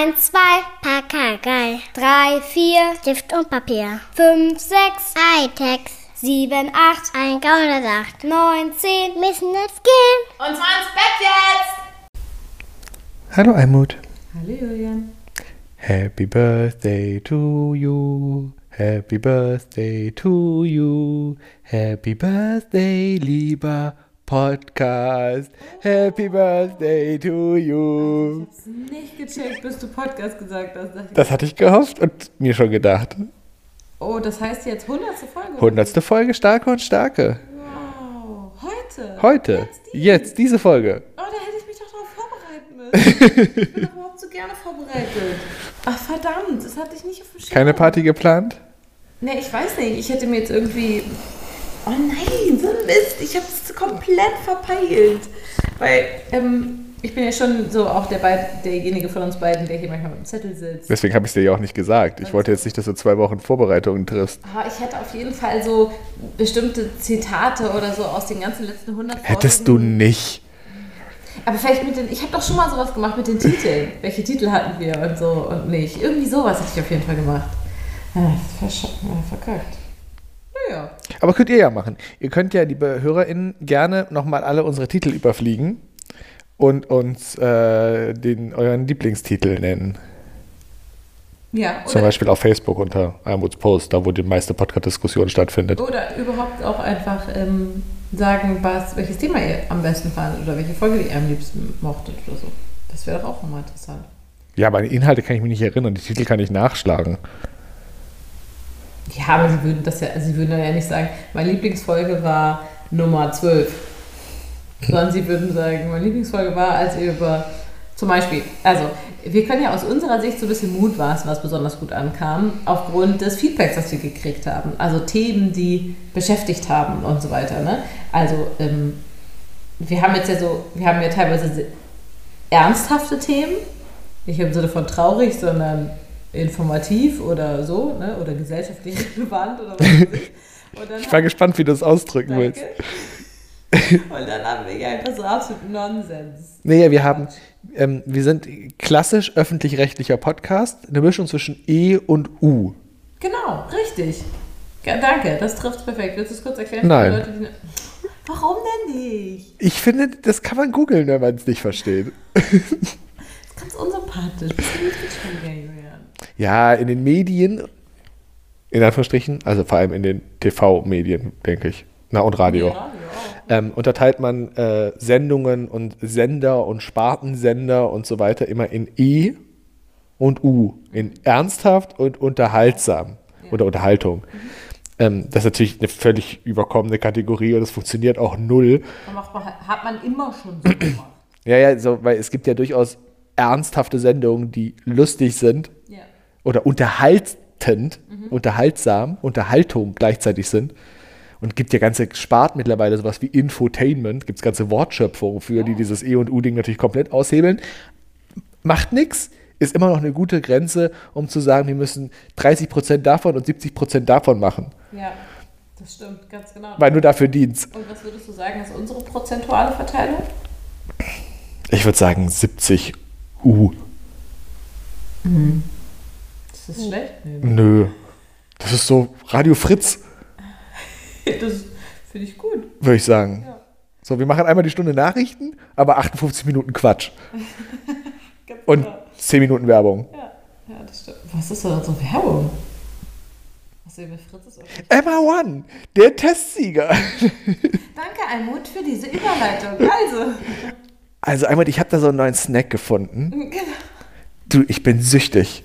1, 2, Pakagei. 3, 4, Stift und Papier. 5, 6, Hightech. 7, 8, ein Gaunersacht. 9, 10, müssen jetzt gehen. Und zwar ins Bett jetzt! Hallo Almut. Hallo Julian. Happy Birthday to you. Happy Birthday to you. Happy Birthday, lieber Podcast. Happy Birthday to you. Hab's nicht gecheckt, bis du Podcast gesagt hast. Ich, Das hatte ich gehofft und mir schon gedacht. Oh, das heißt jetzt 100. Folge? Hundertste Folge Starke und Starke. Wow. Heute? Heute. Jetzt die? Jetzt, diese Folge. Oh, da hätte ich mich doch darauf vorbereiten müssen. ich bin doch überhaupt so gerne vorbereitet. Ach, verdammt, das hatte ich nicht auf dem Schirm. Keine Party geplant? Nee, ich weiß nicht. Ich hätte mir jetzt irgendwie. Oh nein, so ein Mist. Ich habe es komplett verpeilt. Weil ähm, ich bin ja schon so auch der Beid, derjenige von uns beiden, der hier manchmal mit dem Zettel sitzt. Deswegen habe ich es dir ja auch nicht gesagt. Ich wollte jetzt nicht, dass du zwei Wochen Vorbereitungen triffst. Aber ich hätte auf jeden Fall so bestimmte Zitate oder so aus den ganzen letzten 100 Folgen. Hättest du nicht. Aber vielleicht mit den. Ich habe doch schon mal sowas gemacht mit den Titeln. Welche Titel hatten wir und so und nicht. Irgendwie sowas hätte ich auf jeden Fall gemacht. Ja, versch- ja, verkackt. Naja. Aber könnt ihr ja machen. Ihr könnt ja, liebe HörerInnen, gerne nochmal alle unsere Titel überfliegen und uns äh, den, euren Lieblingstitel nennen. Ja, Zum oder, Beispiel auf Facebook unter Almuts Post, da wo die meiste Podcast-Diskussion stattfindet. oder überhaupt auch einfach ähm, sagen, was, welches Thema ihr am besten fandet oder welche Folge ihr am liebsten mochtet oder so. Das wäre doch auch nochmal interessant. Ja, aber an die Inhalte kann ich mich nicht erinnern. Die Titel kann ich nachschlagen. Ja, aber sie würden das ja, sie würden ja nicht sagen, meine Lieblingsfolge war Nummer 12. Sondern sie würden sagen, meine Lieblingsfolge war, als ihr über zum Beispiel, also wir können ja aus unserer Sicht so ein bisschen mutmaßen, was besonders gut ankam, aufgrund des Feedbacks, das wir gekriegt haben. Also Themen, die beschäftigt haben und so weiter. Ne? Also ähm, wir haben jetzt ja so, wir haben ja teilweise se- ernsthafte Themen, nicht im Sinne von traurig, sondern informativ oder so, ne? oder gesellschaftlich relevant oder was weiß ich. War gespannt, wie du es ausdrücken Danke. willst. Und dann haben wir ja einfach so absolut Nonsens. Nee, wir haben, ähm, wir sind klassisch öffentlich-rechtlicher Podcast, eine Mischung zwischen E und U. Genau, richtig. Ja, danke, das trifft perfekt. Willst du es kurz erklären? Nein. Leute, die... Warum denn nicht? Ich finde, das kann man googeln, wenn man es nicht versteht. Das ist ganz unsympathisch. Bist du nicht? Ja, in den Medien, in Anführungsstrichen, also vor allem in den TV-Medien, denke ich. Na, und Radio. Ja, auch. Ähm, unterteilt man äh, Sendungen und Sender und Spartensender und so weiter immer in E und U. In ernsthaft und unterhaltsam. Oder Unterhaltung. Ähm, das ist natürlich eine völlig überkommene Kategorie und das funktioniert auch null. Man, hat man immer schon so gemacht. Ja, ja, so, weil es gibt ja durchaus ernsthafte Sendungen, die lustig sind Ja. Oder unterhaltend, unterhaltsam, Unterhaltung gleichzeitig sind. Und gibt ja ganze Spart mittlerweile, sowas wie Infotainment, gibt es ganze Wortschöpfungen für, die dieses E und U-Ding natürlich komplett aushebeln. Macht nichts, ist immer noch eine gute Grenze, um zu sagen, wir müssen 30% davon und 70% davon machen, ja, das stimmt, ganz genau. weil du dafür dienst. Und was würdest du sagen, ist unsere prozentuale Verteilung? Ich würde sagen 70 U. Ist das schlecht? Nö. Das ist so Radio Fritz, Das finde ich gut. würde ich sagen. Ja. So, wir machen einmal die Stunde Nachrichten, aber 58 Minuten Quatsch. Und genau. 10 Minuten Werbung. Ja, ja, das stimmt. Was ist da so Werbung? Emma One, der Testsieger. Danke, Almut, für diese Überleitung. Also, Also einmal, ich habe da so einen neuen Snack gefunden. genau. Du, ich bin süchtig.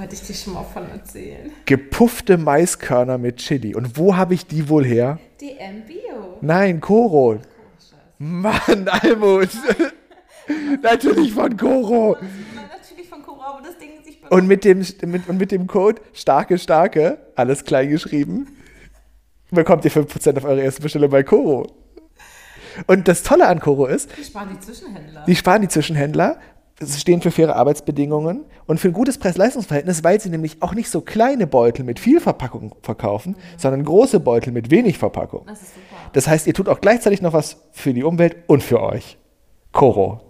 Wollte ich dir schon mal von erzählen. Gepuffte Maiskörner mit Chili. Und wo habe ich die wohl her? DM Bio. Nein, Koro. Mann, Almut. Natürlich von Koro. Natürlich von Cora, aber das Ding ist, ich bin Und mit dem, mit, und mit dem Code starke, starke, alles klein geschrieben, bekommt ihr 5% auf eure erste Bestellung bei Koro. Und das Tolle an Koro ist, Ich spare die Zwischenhändler. die sparen die Zwischenhändler, stehen für faire Arbeitsbedingungen und für ein gutes Preis-Leistungs-Verhältnis, weil sie nämlich auch nicht so kleine Beutel mit viel Verpackung verkaufen, sondern große Beutel mit wenig Verpackung. das ist super. Das heißt, ihr tut auch gleichzeitig noch was für die Umwelt und für euch. Koro.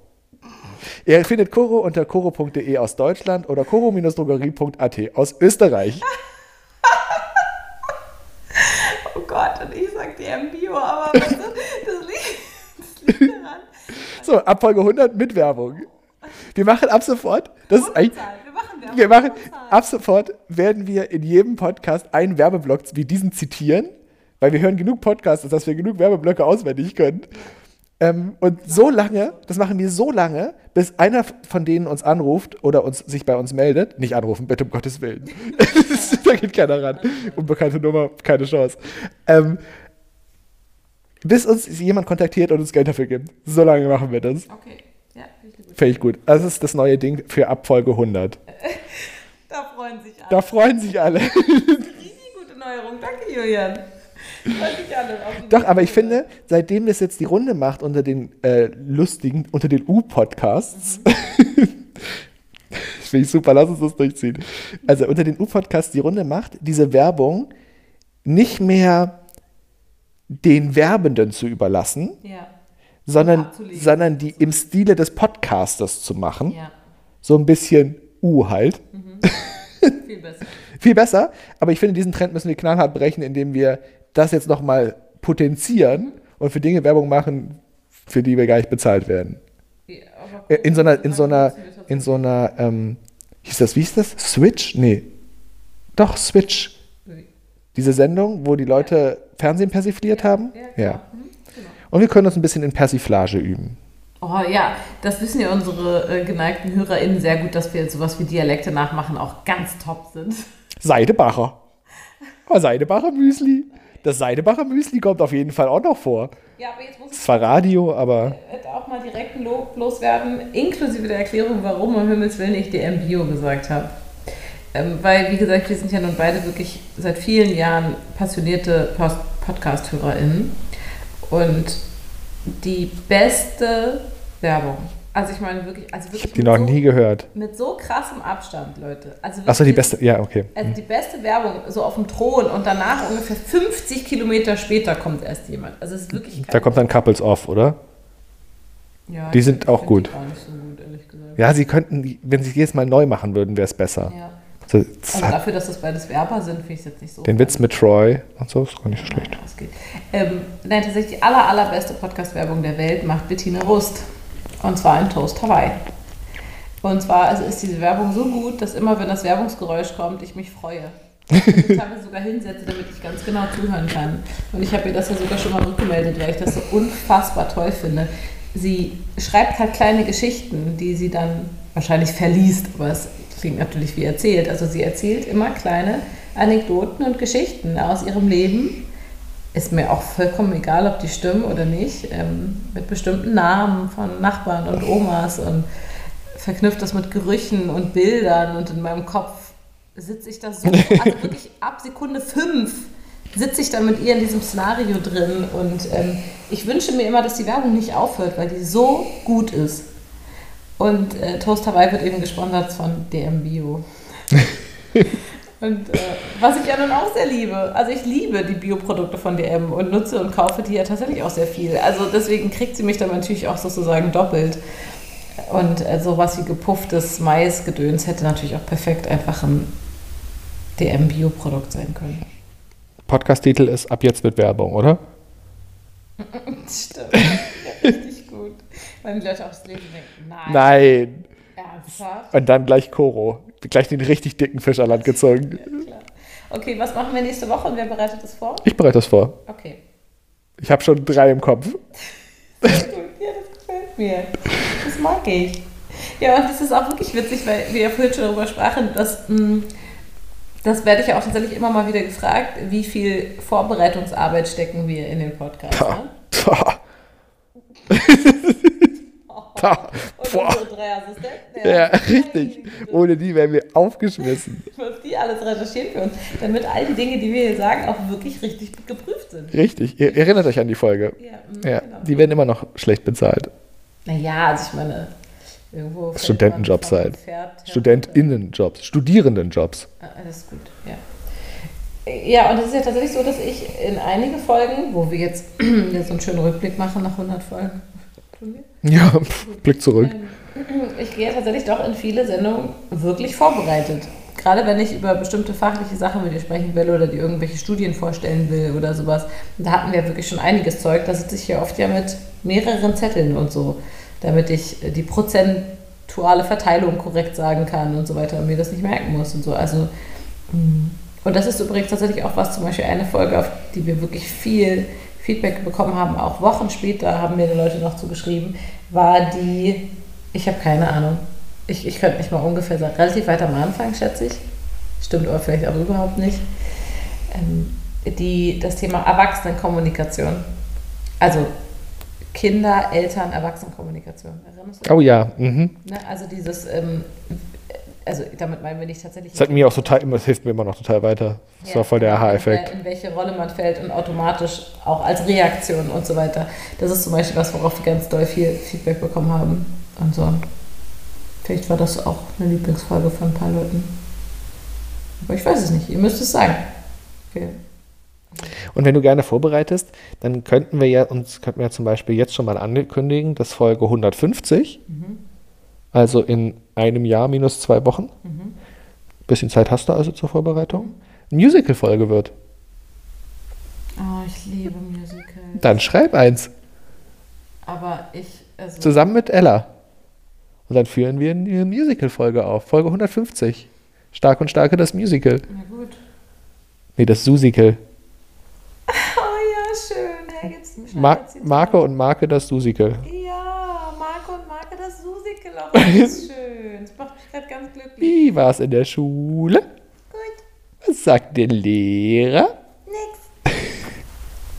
Ihr findet Koro unter koro.de aus Deutschland oder koro-drogerie.at aus Österreich. Oh Gott, und ich sag DM Bio, aber du, das, liegt, das liegt daran. So, ab Folge 100 mit Werbung. Wir machen ab sofort, das ist eigentlich. Wir machen ab sofort werden wir in jedem Podcast einen Werbeblock wie diesen zitieren, weil wir hören genug Podcasts, dass wir genug Werbeblöcke auswendig können. Ähm, und so lange, das machen wir so lange, bis einer von denen uns anruft oder uns, sich bei uns meldet. Nicht anrufen, bitte um Gottes Willen. da geht keiner ran. Unbekannte Nummer, keine Chance. Ähm, bis uns jemand kontaktiert und uns Geld dafür gibt. So lange machen wir das. Okay, Fände ich gut. Das ist das neue Ding für Abfolge 100. Da freuen sich alle. Da freuen sich alle. Richtig gute Neuerung. Danke, Julian. Freuen sich alle. auf die Doch, aber ich finde, seitdem das jetzt die Runde macht unter den äh, lustigen, unter den U-Podcasts, finde ich super, lass uns das durchziehen. Also unter den U-Podcasts die Runde macht, diese Werbung nicht mehr den Werbenden zu überlassen, Ja, sondern, Abzulegen. sondern die im Stile des Podcasters zu machen. ja, So ein bisschen U halt. viel besser. Viel besser, aber ich finde, diesen Trend müssen wir knallhart brechen, indem wir das jetzt nochmal potenzieren und für Dinge Werbung machen, für die wir gar nicht bezahlt werden. Ja, Äh, In so einer, in so einer, in so einer, ähm, hieß das, wie hieß das? Switch? Nee. Doch, Switch. Diese Sendung, wo die Leute Fernsehen persifliert haben? Ja, Ja. Und wir können uns ein bisschen in Persiflage üben. Oh ja, das wissen ja unsere äh, geneigten HörerInnen sehr gut, dass wir sowas wie Dialekte nachmachen auch ganz top sind. Seidebacher. Oh, Seidebacher Müsli. Das Seidebacher Müsli kommt auf jeden Fall auch noch vor. Ja, aber jetzt muss ich zwar Radio, aber äh, auch mal direkt loswerden, inklusive der Erklärung, warum um Himmels Willen ich DM Bio gesagt habe. Ähm, weil, wie gesagt, wir sind ja nun beide wirklich seit vielen Jahren passionierte Post Podcast-HörerInnen. Und die beste Werbung, also ich meine wirklich, also wirklich die mit noch so, nie gehört. mit so krassem Abstand, Leute. Also Achso, die beste, ja, okay. Also die beste Werbung, so auf dem Thron und danach ungefähr 50 Kilometer später kommt erst jemand. Also es ist wirklich Da kommt dann Couples Off, oder? ja, die ich sind auch gut. Die gar nicht so gut, ehrlich gesagt. Ja, sie könnten, die- wenn sie es jedes Mal neu machen würden, wäre es besser. Ja. Also hat dafür, dass das beides Werber sind, finde ich es jetzt nicht so. den Witz mit Troy und so ist gar nicht so schlecht. Ja, das geht. Ähm, nein, tatsächlich die aller, allerbeste Podcast-Werbung der Welt macht Bettina Rust. Und zwar in Toast Hawaii. Und zwar also ist diese Werbung so gut, dass immer, wenn das Werbungsgeräusch kommt, ich mich freue. Ich teilweise sogar hinsetze, damit ich ganz genau zuhören kann. Und ich habe ihr das ja sogar schon mal rückgemeldet, weil ich das so unfassbar toll finde. Sie schreibt halt kleine Geschichten, die sie dann wahrscheinlich verliest, aber es klingt natürlich wie erzählt. Also sie erzählt immer kleine Anekdoten und Geschichten aus ihrem Leben. Ist mir auch vollkommen egal, ob die stimmen oder nicht. Ähm, mit bestimmten Namen von Nachbarn und Omas und verknüpft das mit Gerüchen und Bildern und in meinem Kopf sitze ich da so, also wirklich ab Sekunde fünf sitze ich dann mit ihr in diesem Szenario drin und ähm, ich wünsche mir immer, dass die Werbung nicht aufhört, weil die so gut ist. Und äh, Toast Hawaii wird eben gesponsert von DM Bio. und äh, was ich ja nun auch sehr liebe. Also ich liebe die Bioprodukte von DM und nutze und kaufe die ja tatsächlich auch sehr viel. Also deswegen kriegt sie mich dann natürlich auch sozusagen doppelt. Und äh, sowas wie gepufftes Maisgedöns hätte natürlich auch perfekt einfach ein DM-Bio-Produkt sein können. Podcast-Titel ist Ab jetzt mit Werbung, oder? Stimmt. Ja, richtig gut. Weil die Leute aufs Leben denken, nein, Nein. ernsthaft? Und dann gleich Koro. Gleich den richtig dicken Fisch an Land gezogen. Ja, klar. Okay, was machen wir nächste Woche und wer bereitet das vor? Ich bereite das vor. Okay. Ich habe schon drei im Kopf. Gut, ja, das gefällt mir. Das mag ich. Ja, und das ist auch wirklich witzig, weil wir ja vorhin schon darüber sprachen, dass mh, das werde ich ja auch tatsächlich immer mal wieder gefragt, wie viel Vorbereitungsarbeit stecken wir in den Podcast. Ne? Pah. Und Boah. unsere drei Assistenten. Ja, richtig. Ohne die wären wir aufgeschmissen. Was die alles recherchieren für uns, damit all die Dinge, die wir hier sagen, auch wirklich richtig geprüft sind. Richtig. Ihr erinnert euch an die Folge. Ja, mh, Ja, genau. die werden immer noch schlecht bezahlt. Naja, also ich meine, irgendwo. Studentenjobs halt. StudentInnenjobs, Studierendenjobs. Ah, Alles gut, ja. Ja, und es ist ja tatsächlich so, dass ich in einige Folgen, wo wir jetzt, jetzt so einen schönen Rückblick machen nach 100 Folgen, tun wir? Ja, Blick zurück. Ähm, ich gehe tatsächlich doch in viele Sendungen wirklich vorbereitet. Gerade wenn ich über bestimmte fachliche Sachen mit dir sprechen will oder die irgendwelche Studien vorstellen will oder sowas. Da hatten wir wirklich schon einiges Zeug. Da sitze ich hier oft ja mit mehreren Zetteln und so, damit ich die prozentuale Verteilung korrekt sagen kann und so weiter und mir das nicht merken muss und so. Also, mm. und das ist übrigens tatsächlich auch was, zum Beispiel eine Folge, auf die wir wirklich viel Feedback bekommen haben, auch Wochen später haben mir die Leute noch zugeschrieben, war die, ich habe keine Ahnung, ich, ich könnte nicht mal ungefähr sagen, relativ weit am Anfang, schätze ich. Stimmt aber vielleicht auch überhaupt nicht. Ähm, die, das Thema Erwachsenenkommunikation. Also Kinder, Eltern, Erwachsenenkommunikation. Erinnerst du dich? Oh ja. Mhm. Ne, also dieses, ähm, also damit meinen wir nicht tatsächlich. Das hat mir auch total, das hilft mir immer noch total weiter. Das Ja, war voll der genau, Aha-Effekt. In welche Rolle man fällt und automatisch auch als Reaktion und so weiter. Das ist zum Beispiel was, worauf wir ganz doll viel Feedback bekommen haben. Und so. Vielleicht war das auch eine Lieblingsfolge von ein paar Leuten. Aber ich weiß es nicht. Ihr müsst es sagen. Okay. Und wenn du gerne vorbereitest, dann könnten wir ja uns könnten wir ja zum Beispiel jetzt schon mal ankündigen, dass Folge 150, also in einem Jahr minus zwei Wochen, bisschen Zeit hast du also zur Vorbereitung, Musical-Folge wird. Oh, ich liebe Musicals. Dann schreib eins, Aber ich, also. zusammen mit Ella. Und dann führen wir eine Musical-Folge auf, Folge 150. Stark und Starke das Musical. Na gut. Nee, das Susical. Oh ja, schön. Hey, gibt's ein Ma Schneiderzitat? Marke und Marke das Susical. Ja, Marco und Marke, das Susikel auch. Das ist schön. Das gerade ganz glücklich. Wie war es in der Schule? Gut. Was sagt der Lehrer? Nix.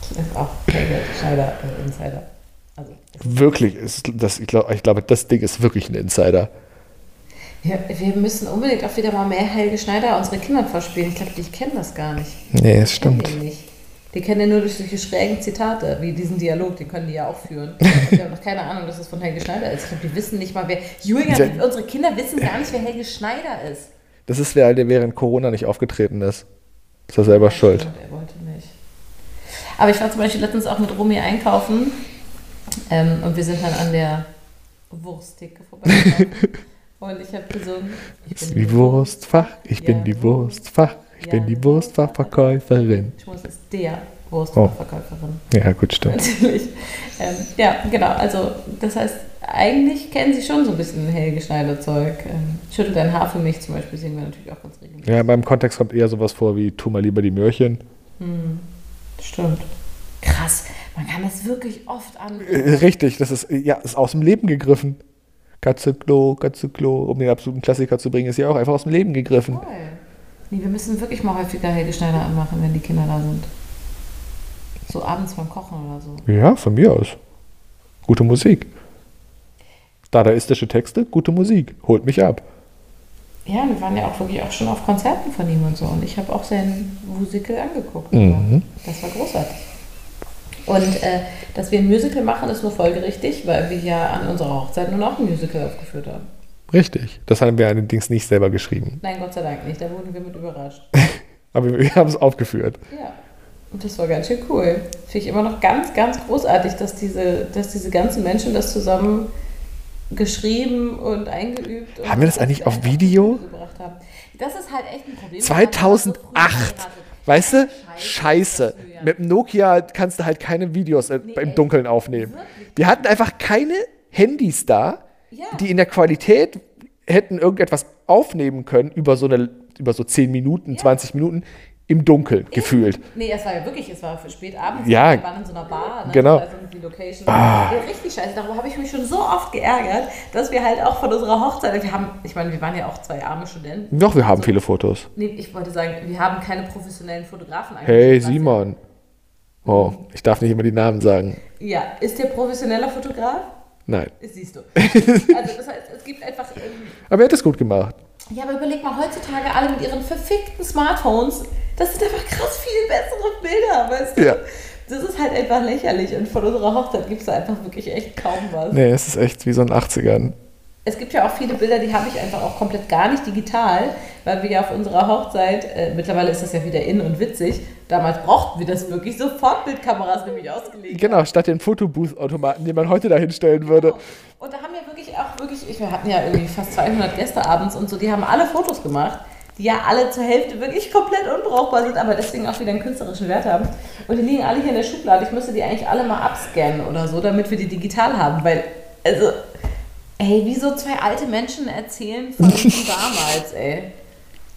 Das ist auch Helge Schneider äh, Insider. Also, Wirklich, ist das, ich, glaub, ich glaube, das Ding ist wirklich ein Insider. wir, wir müssen unbedingt auch wieder mal mehr Helge Schneider unsere Kindern vorspielen. Ich glaube, die kennen das gar nicht. Nee, es Kennen stimmt. die nicht. Die kennen ja nur durch solche schrägen Zitate, wie diesen Dialog, den können die ja auch führen. Die haben noch keine Ahnung, dass das von Helge Schneider ist. Ich glaube, die wissen nicht mal, wer. Julian, Der- unsere Kinder wissen gar nicht, wer Helge Schneider ist. Das ist, wer der während Corona nicht aufgetreten ist. Ist er selber schuld. Stimmt, er wollte nicht. Aber ich war zum Beispiel letztens auch mit Romy einkaufen ähm, und wir sind dann an der Wursttheke vorbeigekommen. und ich habe gesungen. Ich Ist die Wurstfach, ich bin Ja, die Wurstfach, ich bin die Wurstfachverkäuferin. Schmus ist der Wurstverkäuferin. Ja, gut, stimmt. Natürlich. Ähm, ja, genau. Also, das heißt, eigentlich kennen sie schon so ein bisschen Helge Schneider-Zeug. Ähm, Schüttel dein Haar für mich zum Beispiel singen wir natürlich auch ganz regelmäßig. Ja, beim Kontext kommt eher sowas vor wie Tu mal lieber die Möhrchen. Stimmt. Krass. Man kann das wirklich oft an. Äh, Richtig, das ist, ja, ist aus dem Leben gegriffen. Katze Klo, Katze Klo, um den absoluten Klassiker zu bringen, ist ja auch einfach aus dem Leben gegriffen. Toll. Nee, wir müssen wirklich mal häufiger Helge Schneider anmachen, wenn die Kinder da sind. So abends beim Kochen oder so. Ja, von mir aus. Gute Musik. Dadaistische Texte, gute Musik. Holt mich ab. Ja, wir waren ja auch wirklich auch schon auf Konzerten von ihm und so. Und ich habe auch sein Musical angeguckt. Mhm. Das war großartig. Und äh, dass wir ein Musical machen, ist nur folgerichtig, weil wir ja an unserer Hochzeit nur noch ein Musical aufgeführt haben. Richtig. Das haben wir allerdings nicht selber geschrieben. Nein, Gott sei Dank nicht. Da wurden wir mit überrascht. Aber wir haben es aufgeführt. Ja. Und das war ganz schön cool. Finde ich immer noch ganz, ganz großartig, dass diese, dass diese ganzen Menschen das zusammen geschrieben und eingeübt und Haben wir das eigentlich auf Video? Das ist halt echt ein Problem. 2008. Weißt du? Scheiße. Mit dem Nokia kannst du halt keine Videos äh, im echt. Dunkeln aufnehmen. Wir hatten einfach keine Handys da, Ja. die in der Qualität hätten irgendetwas aufnehmen können über so eine über so 10 Minuten, 20 Minuten im Dunkeln gefühlt. Nee, es war ja wirklich, es war für spät abends. Ja. Wir waren in so einer Bar. Ne? Genau. Ah. War irgendwie Location. Ja, richtig scheiße. Darüber habe ich mich schon so oft geärgert, dass wir halt auch von unserer Hochzeit, wir haben, ich meine, wir waren ja auch zwei arme Studenten. Doch, wir haben viele Fotos. Nee, ich wollte sagen, wir haben keine professionellen Fotografen Hey, ja- Simon. Oh, ich darf nicht immer die Namen sagen. Ja, ist der professioneller Fotograf? Nein. Siehst du. Also das heißt, es gibt einfach. ähm, Aber er hat es gut gemacht. Ja, aber überleg mal, heutzutage alle mit ihren verfickten Smartphones, das sind einfach krass viel bessere Bilder, weißt du? Ja. Das ist halt einfach lächerlich und von unserer Hochzeit gibt es einfach wirklich echt kaum was. Nee, es ist echt wie so in den 80ern. Es gibt ja auch viele Bilder, die habe ich einfach auch komplett gar nicht digital, weil wir ja auf unserer Hochzeit, äh, mittlerweile ist das ja wieder in und witzig, damals brauchten wir das wirklich, sofort Bildkameras nämlich ausgelegt. Genau, statt den Fotobooth-Automaten, die man heute da hinstellen würde. Und da haben ja wirklich auch wirklich, ich, wir hatten ja irgendwie fast 200 Gäste abends und so, die haben alle Fotos gemacht, die ja alle zur Hälfte wirklich komplett unbrauchbar sind, aber deswegen auch wieder einen künstlerischen Wert haben. Und die liegen alle hier in der Schublade. Ich müsste die eigentlich alle mal abscannen oder so, damit wir die digital haben, weil, also, ey, wie so zwei alte Menschen erzählen von damals, ey.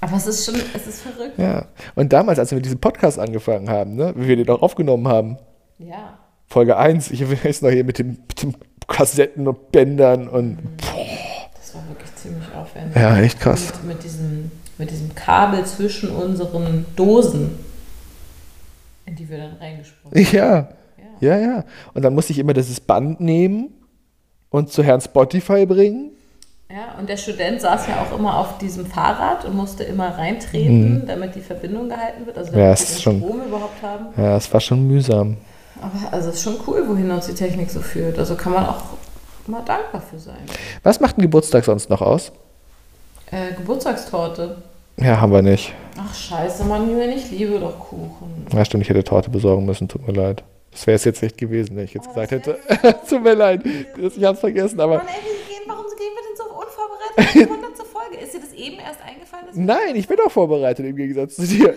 Aber es ist schon, es ist verrückt. Ja. Und damals, als wir mit diesem Podcast angefangen haben, ne, wie wir den auch aufgenommen haben, Ja. Folge 1, ich weiß noch hier mit dem, mit dem Kassetten und Bändern und Das war wirklich ziemlich aufwendig. ja, echt krass. Mit, mit, diesem, mit diesem Kabel zwischen unseren Dosen, in die wir dann reingesprochen haben. Ja, ja, ja. Und dann musste ich immer dieses Band nehmen und zu Herrn Spotify bringen. Ja, und der Student saß ja auch immer auf diesem Fahrrad und musste immer reintreten, damit die Verbindung gehalten wird, also Mhm. Ja, damit es wir den schon- Strom überhaupt haben. Ja, es war schon mühsam. Aber also es ist schon cool, wohin uns die Technik so führt. Also kann man auch mal dankbar für sein. Was macht ein Geburtstag sonst noch aus? Äh, Geburtstagstorte. Ja, haben wir nicht. Ach scheiße, Mann, ich liebe doch Kuchen. Ja, stimmt, ich hätte Torte besorgen müssen, tut mir leid. Das wäre es jetzt nicht gewesen, wenn ich jetzt Oh, gesagt hätte. tut mir leid, ich hab's vergessen, aber. Mann, ey, wie gehen, warum gehen wir denn so unvorbereitet in die 100. Folge? Ist dir das eben erst eingefallen? Nein, ich bin auch vorbereitet im Gegensatz zu dir.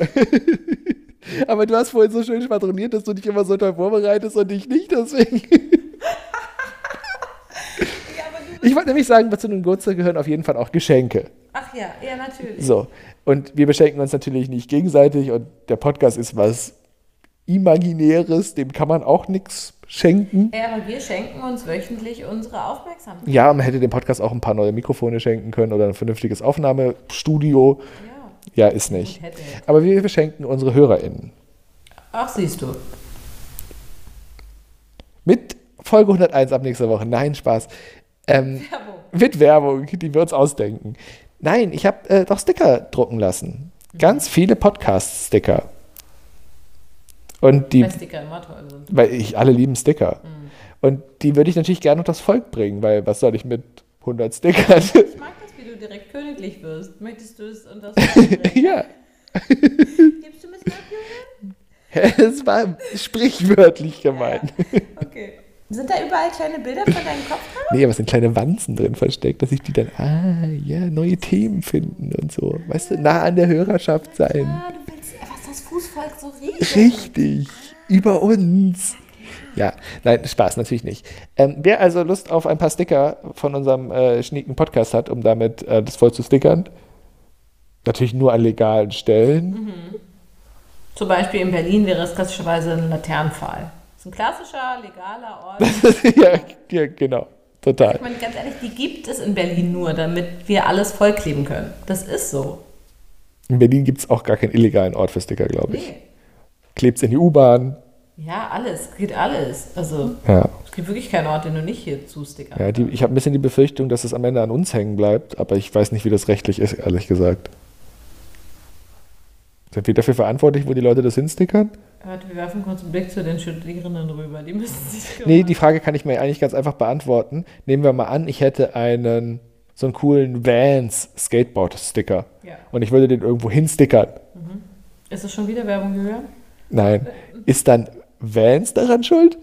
aber du hast vorhin so schön schwadroniert, dass du dich immer so toll vorbereitest und ich nicht, deswegen. Ja, Ich wollte nämlich sagen, zu einem Geburtstag gehören auf jeden Fall auch Geschenke. Ach ja, ja, natürlich. So. Und wir beschenken uns natürlich nicht gegenseitig und der Podcast ist was Imaginäres, dem kann man auch nichts schenken. Ja, aber wir schenken uns wöchentlich unsere Aufmerksamkeit. Ja, man hätte dem Podcast auch ein paar neue Mikrofone schenken können oder ein vernünftiges Aufnahmestudio. Ja, Ja, ist nicht. hätte. Aber wir beschenken unsere HörerInnen. Ach, siehst du. Mit Folge 101 ab nächster Woche. Nein, Spaß. Ähm, Werbung. mit Werbung, die wir uns ausdenken. Nein, ich habe äh, doch Sticker drucken lassen. Ganz viele Podcast-Sticker. Und die, Weil Sticker immer toll sind. weil ich alle lieben Sticker. Und die würde ich natürlich gerne unter das Volk bringen, weil was soll ich mit 100 Stickern? Ich mag das, wie du direkt königlich wirst. Möchtest du es unter das Volk bringen? ja, Gibst du mir das ab, Junge? es war sprichwörtlich gemeint. Okay. Sind da überall kleine Bilder von deinem Kopf dran? Nee, aber es sind kleine Wanzen drin versteckt, dass ich die dann, ah, ja, neue Themen finden und so. Weißt du, nah an der Hörerschaft sein. Ah, du willst, was das Fußvolk so riecht. Richtig, über uns. Ja, nein, Spaß, natürlich nicht. Ähm, wer also Lust auf ein paar Sticker von unserem äh, schnieken Podcast hat, um damit äh, das voll zu stickern, natürlich nur an legalen Stellen. Zum Beispiel in Berlin wäre es klassischerweise ein Laternenpfahl. Das ist ein klassischer, legaler Ort. ja, ja, genau, total. Ich meine, ganz ehrlich, die gibt es in Berlin nur, damit wir alles vollkleben können. Das ist so. In Berlin gibt es auch gar keinen illegalen Ort für Sticker, glaube ich. Nee. Klebt's in die U-Bahn. Ja, alles. Geht alles. Also, Ja, es gibt wirklich keinen Ort, den du nicht hier zustickern ja die, ich habe ein bisschen die Befürchtung, dass es am Ende an uns hängen bleibt, aber ich weiß nicht, wie das rechtlich ist, ehrlich gesagt. Sind wir dafür verantwortlich, wo die Leute das hinstickern? Warte, wir werfen kurz einen Blick zu den Studierenden rüber. Die müssen sich Nee, die Frage kann ich mir eigentlich ganz einfach beantworten. Nehmen wir mal an, ich hätte einen so einen coolen Vans Skateboard-Sticker Ja. und ich würde den irgendwo hinstickern. Ist es schon wieder Werbung gehört? Nein. Ist dann Vans daran schuld?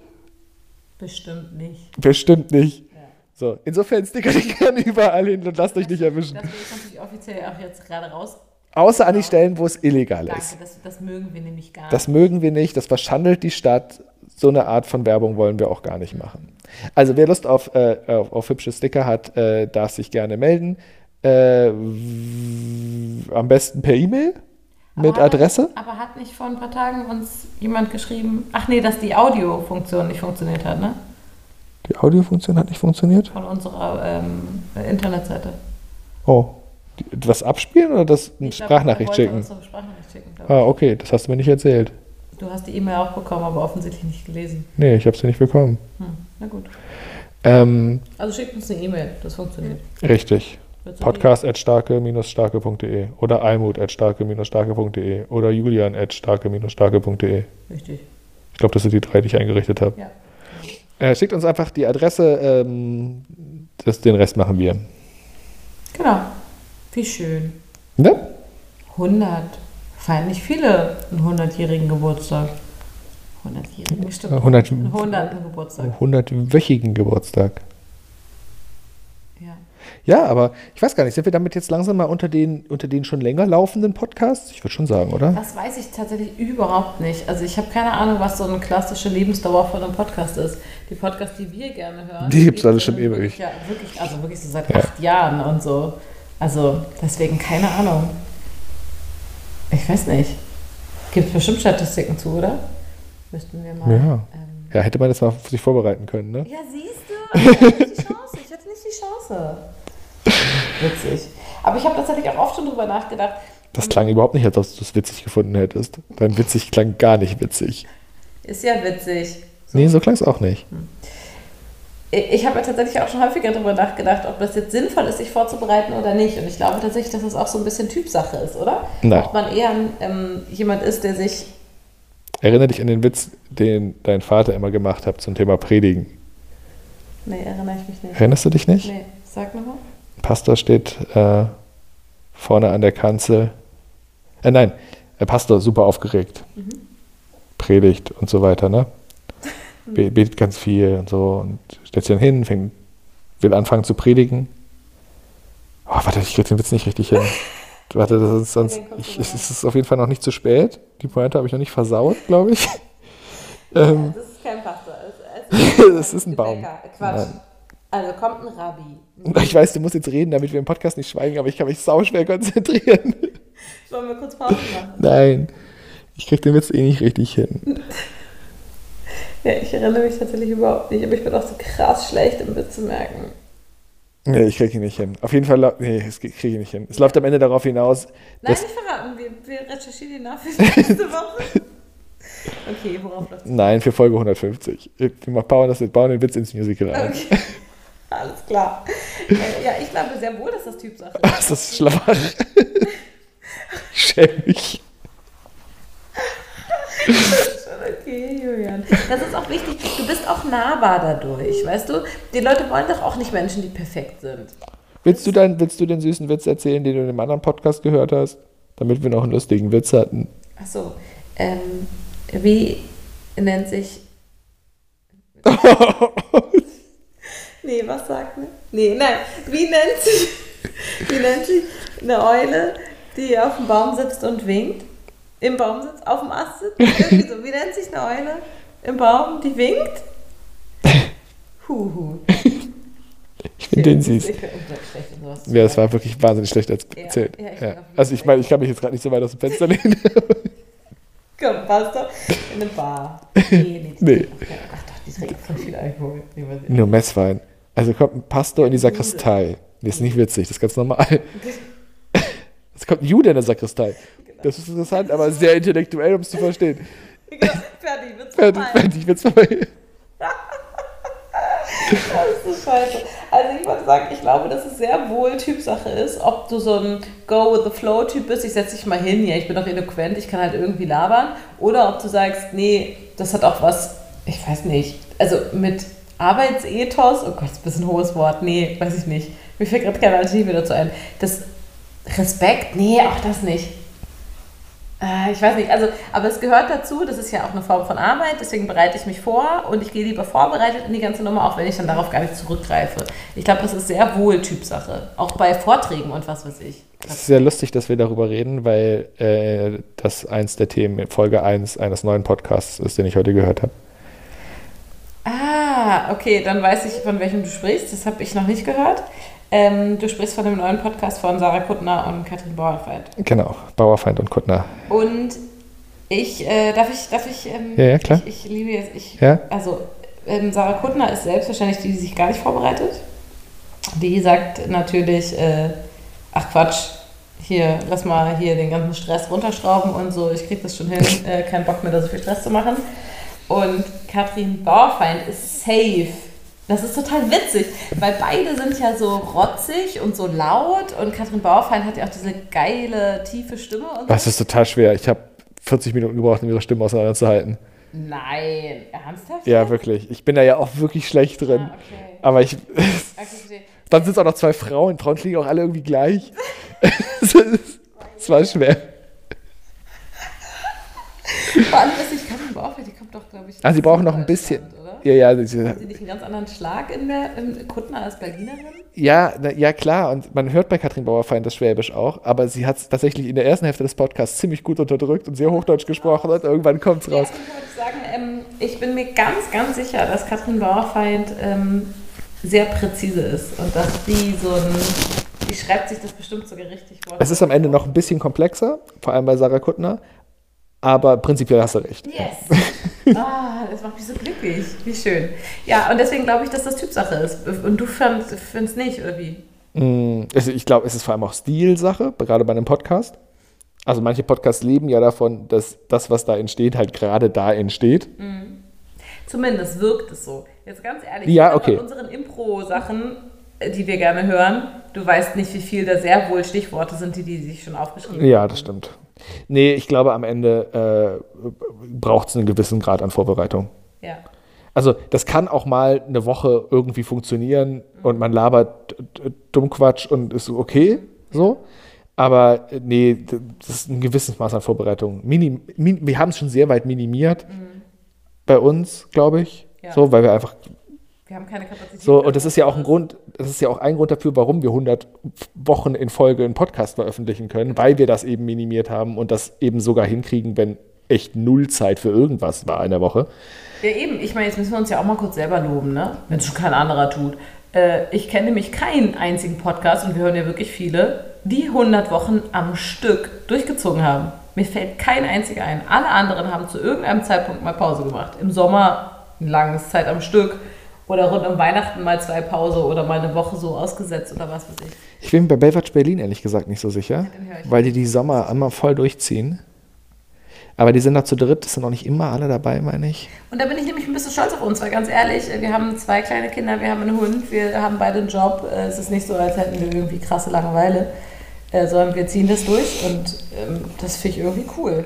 Bestimmt nicht. Bestimmt nicht. Ja. So, insofern stickert ich gerne überall hin und lasst euch nicht erwischen. Das natürlich offiziell auch jetzt gerade raus. Außer an die Stellen, wo es illegal Danke, ist. das, das mögen wir nämlich gar Das mögen wir nicht, das verschandelt die Stadt. So eine Art von Werbung wollen wir auch gar nicht machen. Also wer Lust auf, äh, auf, auf hübsche Sticker hat, äh, darf sich gerne melden. Äh, am besten per E-Mail mit Aber hat- Adresse. Aber hat nicht vor ein paar Tagen uns jemand geschrieben, ach nee, dass die Audiofunktion nicht funktioniert hat, ne? Die Audiofunktion hat nicht funktioniert. Von unserer ähm, Internetseite. Oh. Was abspielen oder das eine Ich glaub, Sprachnachricht wollte schicken? Eine Sprachnachricht schicken glaub Ah, okay, das hast du mir nicht erzählt. Du hast die E-Mail auch bekommen, aber offensichtlich nicht gelesen. Nee, ich habe sie nicht bekommen. Hm, na gut. Ähm, Also schickt uns eine E-Mail, das funktioniert. richtig. Wird so Podcast at starke-starke.de oder almut at starke-starke.de oder julian at starke-starke.de. die- Richtig. Ich glaube, das sind die drei, die ich eingerichtet habe. Ja. Äh, schickt uns einfach die Adresse, ähm, das, den Rest machen wir. Genau. Wie schön. Ne? 100. Feiern nicht viele einen 100-jährigen Geburtstag. 100-jährigen, stimmt. 100 Einen 100. Geburtstag. 100-wöchigen Geburtstag. Ja. Ja, aber ich weiß gar nicht, sind wir damit jetzt langsam mal unter den, unter den schon länger laufenden Podcasts? Ich würde schon sagen, oder? Das weiß ich tatsächlich überhaupt nicht. Also ich habe keine Ahnung, was so eine klassische Lebensdauer von einem Podcast ist. Die Podcasts, die wir gerne hören. Die gibt's alle schon ewig. Ja, wirklich, also wirklich so seit acht Jahren und so. Also deswegen keine Ahnung. Ich weiß nicht. Gibt es bestimmt Statistiken zu, oder? Müssten wir mal. Ja. Ähm, Ja, hätte man jetzt mal sich vorbereiten können, ne? ja, siehst du? Ich hatte nicht die Chance. Ich hatte nicht die Chance. Witzig. Aber ich habe tatsächlich auch oft schon drüber nachgedacht. Das klang überhaupt nicht, als ob du es witzig gefunden hättest. Dein witzig klang gar nicht witzig. Ist ja witzig. Nee, so klang es auch nicht. Ich habe ja tatsächlich auch schon häufiger darüber nachgedacht, ob das jetzt sinnvoll ist, sich vorzubereiten oder nicht. Und ich glaube tatsächlich, dass das auch so ein bisschen Typsache ist, oder? Nein. Ob man eher ähm, jemand ist, der sich. Erinnere dich an den Witz, den dein Vater immer gemacht hat zum Thema Predigen. Nee, erinnere ich mich nicht. Erinnerst du dich nicht? Nee, sag nochmal. Ein Pastor steht äh, vorne an der Kanzel. Äh, nein, der Pastor super aufgeregt. Predigt und so weiter, ne? Be- Betet ganz viel und so und stellt sich dann hin, fängt, will anfangen zu predigen. Oh, warte, ich krieg den Witz nicht richtig hin. Warte, das ist sonst. Ich, es ist auf jeden Fall noch nicht zu spät. Die Pointe habe ich noch nicht versaut, glaube ich. ähm, Das ist kein Pastor. Es, es Das ist ein Baum. Bäcker. Quatsch. Nein. Also kommt ein Rabbi. ich weiß, du musst jetzt reden, damit wir im Podcast nicht schweigen, aber ich kann mich sauschwer konzentrieren. Sollen wir kurz Pause machen? Nein, ich krieg den Witz eh nicht richtig hin. Ja, ich erinnere mich tatsächlich überhaupt nicht, aber ich bin auch so krass schlecht im Witze merken. Nee, ich krieg ihn nicht hin. Auf jeden Fall, nee, das kriege ich nicht hin. Es läuft am Ende darauf hinaus, Nein, nicht verraten. Wir, wir recherchieren die nach für nächste Woche. Okay, worauf läuft nein, für Folge 150. Wir bauen, das, bauen den Witz ins Musical ein. Okay. Alles klar. Äh, ja, ich glaube sehr wohl, dass das Typsache ist. Das ist schwach. Ich schäme mich. Okay, Julian. Das ist auch wichtig. Du bist auch nahbar dadurch, weißt du? Die Leute wollen doch auch nicht Menschen, die perfekt sind. Willst du, dein, willst du den süßen Witz erzählen, den du in einem anderen Podcast gehört hast? Damit wir noch einen lustigen Witz hatten. Achso. Ähm, wie nennt sich. nee, was sagt ne? Nee, nein. Wie nennt sich. Wie nennt sich eine Eule, die auf dem Baum sitzt und winkt? Im Baum sitzt, auf dem Ast sitzt? Irgendwie so. Wie nennt sich eine Eule im Baum, die winkt? Huhu. Ich finde den süß. Ich bin unglaublich schlecht in sowas zu Ja, das war wirklich wahnsinnig schlecht als Ja, erzählt. ja, ich Ja, Also ich meine, ich kann mich jetzt gerade nicht so weit aus dem Fenster lehnen. Komm, passt doch. In eine Bar. Nee, nee. Ach doch, die trinken voll viel Alkohol. Nur Messwein. Also kommt ein Pastor in die Sakristei. Nee, ist nicht witzig, das ist ganz normal. Es kommt ein Jude in der Sakristei. Das ist interessant, aber sehr intellektuell, um es zu verstehen. Fertig, wird's Fertig, vorbei. fertig, wird's vorbei. Das ist so scheiße. Also ich wollte sagen, ich glaube, dass es sehr wohl Typsache ist, ob du so ein Go-with-the-Flow-Typ bist, ich setze dich mal hin, ja, ich bin doch eloquent, ich kann halt irgendwie labern, oder ob du sagst, nee, das hat auch was, ich weiß nicht, also mit Arbeitsethos, oh Gott, das ist ein bisschen ein hohes Wort, nee, weiß ich nicht, mir fällt gerade keine Alternative dazu ein. Das Respekt, nee, auch das nicht. Äh, Ich weiß nicht, also, aber es gehört dazu, das ist ja auch eine Form von Arbeit, deswegen bereite ich mich vor und ich gehe lieber vorbereitet in die ganze Nummer, auch wenn ich dann darauf gar nicht zurückgreife. Ich glaube, das ist sehr wohl Typsache, auch bei Vorträgen und was weiß ich. Es ist sehr lustig, dass wir darüber reden, weil äh, das eins der Themen in Folge 1 eines neuen Podcasts ist, den ich heute gehört habe. Ah, okay, dann weiß ich, von welchem du sprichst, das habe ich noch nicht gehört. Ähm, du sprichst von dem neuen Podcast von Sarah Kuttner und Katrin Bauerfeind. Genau, Bauerfeind und Kuttner. Und ich, äh, darf ich, darf ich, ähm, Ja, ja, klar. Ich, ich liebe jetzt, ich, Ja? also ähm, Sarah Kuttner ist selbstverständlich die, die sich gar nicht vorbereitet. Die sagt natürlich, äh, ach Quatsch, hier, lass mal hier den ganzen Stress runterschrauben und so, ich krieg das schon hin, äh, kein Bock mehr, da so viel Stress zu machen. Und Katrin Bauerfeind ist safe. Das ist total witzig, weil beide sind ja so rotzig und so laut und Katrin Bauerfeind hat ja auch diese geile, tiefe Stimme und. Das ist total schwer. Ich habe 40 Minuten gebraucht, um ihre Stimme auseinanderzuhalten. Nein, ernsthaft? Ja, wirklich. Ich bin da ja auch wirklich schlecht drin. Ah, okay. Aber ich. Okay. Dann sind es auch noch zwei Frauen. Frauen klingen auch alle irgendwie gleich. Es war schwer. Vor allem ist nicht Katrin Bauerfeind, die kommt doch, glaube ich. Ah, sie brauchen noch ein bisschen. Oder? Ja, ja, Hat sie nicht einen ganz anderen Schlag in der in Kuttner als Berlinerin? ja, na, ja, klar. Und man hört bei Katrin Bauerfeind das Schwäbisch auch, aber sie hat es tatsächlich in der ersten Hälfte des Podcasts ziemlich gut unterdrückt und sehr Hochdeutsch gesprochen und irgendwann kommt es raus. Ja, ich sagen, ähm, ich bin mir ganz, ganz sicher, dass Katrin Bauerfeind ähm, sehr präzise ist und dass die so ein. Die schreibt sich das bestimmt sogar richtig Wort. Es ist am Ende noch ein bisschen komplexer, vor allem bei Sarah Kuttner, aber prinzipiell hast du recht. Yes! Ah, das macht mich so glücklich. Wie schön. Ja, und deswegen glaube ich, dass das Typsache ist. Und du findest nicht, oder wie? Mm, ich glaube, es ist vor allem auch Stilsache, gerade bei einem Podcast. Also manche Podcasts leben ja davon, dass das, was da entsteht, halt gerade da entsteht. Zumindest wirkt es so. Jetzt ganz ehrlich, Ja, bei okay. unseren Impro-Sachen, äh, die wir gerne hören, du weißt nicht, wie viel da sehr wohl Stichworte sind, die die sich schon aufgeschrieben Ja, das stimmt. Nee, ich glaube, am Ende äh, braucht es einen gewissen Grad an Vorbereitung. Ja. Also das kann auch mal eine Woche irgendwie funktionieren und man labert Dummquatsch und ist okay, so. Aber äh, nee, das ist ein gewisses Maß an Vorbereitung. Minim, min, wir haben es schon sehr weit minimiert bei uns, glaube ich. Ja. So, weil wir einfach Wir haben keine Kapazität. so, und das ist ja auch ein Grund, das ist ja auch ein Grund dafür, warum wir 100 Wochen in Folge einen Podcast veröffentlichen können, weil wir das eben minimiert haben und das eben sogar hinkriegen, wenn echt null Zeit für irgendwas war in der Woche. Ja, eben. Ich meine, jetzt müssen wir uns ja auch mal kurz selber loben, ne? wenn es schon kein anderer tut. Äh, ich kenne nämlich keinen einzigen Podcast, und wir hören ja wirklich viele, die 100 Wochen am Stück durchgezogen haben. Mir fällt kein einziger ein. Alle anderen haben zu irgendeinem Zeitpunkt mal Pause gemacht. Im Sommer eine lange Zeit am Stück oder rund um Weihnachten mal zwei Pause oder mal eine Woche so ausgesetzt oder was weiß ich. Ich bin mir bei Baywatch Berlin ehrlich gesagt nicht so sicher, weil die die Sommer einmal voll durchziehen. Aber die sind da zu dritt, das sind auch nicht immer alle dabei, meine ich. Und da bin ich nämlich ein bisschen stolz auf uns, weil ganz ehrlich, wir haben zwei kleine Kinder, wir haben einen Hund, wir haben beide einen Job. Äh, Es ist nicht so, als hätten wir irgendwie krasse Langeweile, äh, sondern wir ziehen das durch und ähm, das finde ich irgendwie cool.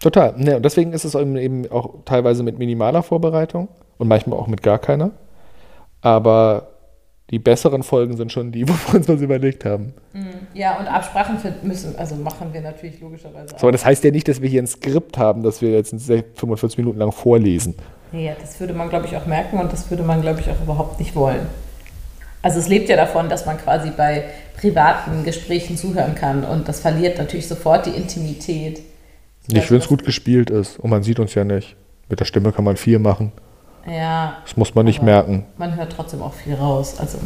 Total. Ne, und deswegen ist es eben auch teilweise mit minimaler Vorbereitung und manchmal auch mit gar keiner. Aber die besseren Folgen sind schon die, wo wir uns was überlegt haben. Ja, und Absprachen müssen, also machen wir natürlich logischerweise auch. So, aber das heißt ja nicht, dass wir hier ein Skript haben, das wir jetzt 45 Minuten lang vorlesen. Ja, das würde man, glaube ich, auch merken und das würde man, glaube ich, auch überhaupt nicht wollen. Also es lebt ja davon, dass man quasi bei privaten Gesprächen zuhören kann und das verliert natürlich sofort die Intimität. Nicht, wenn es gut gespielt ist. Und man sieht uns ja nicht. Mit der Stimme kann man viel machen. Ja, Das muss man nicht merken. man hört trotzdem auch viel raus. Also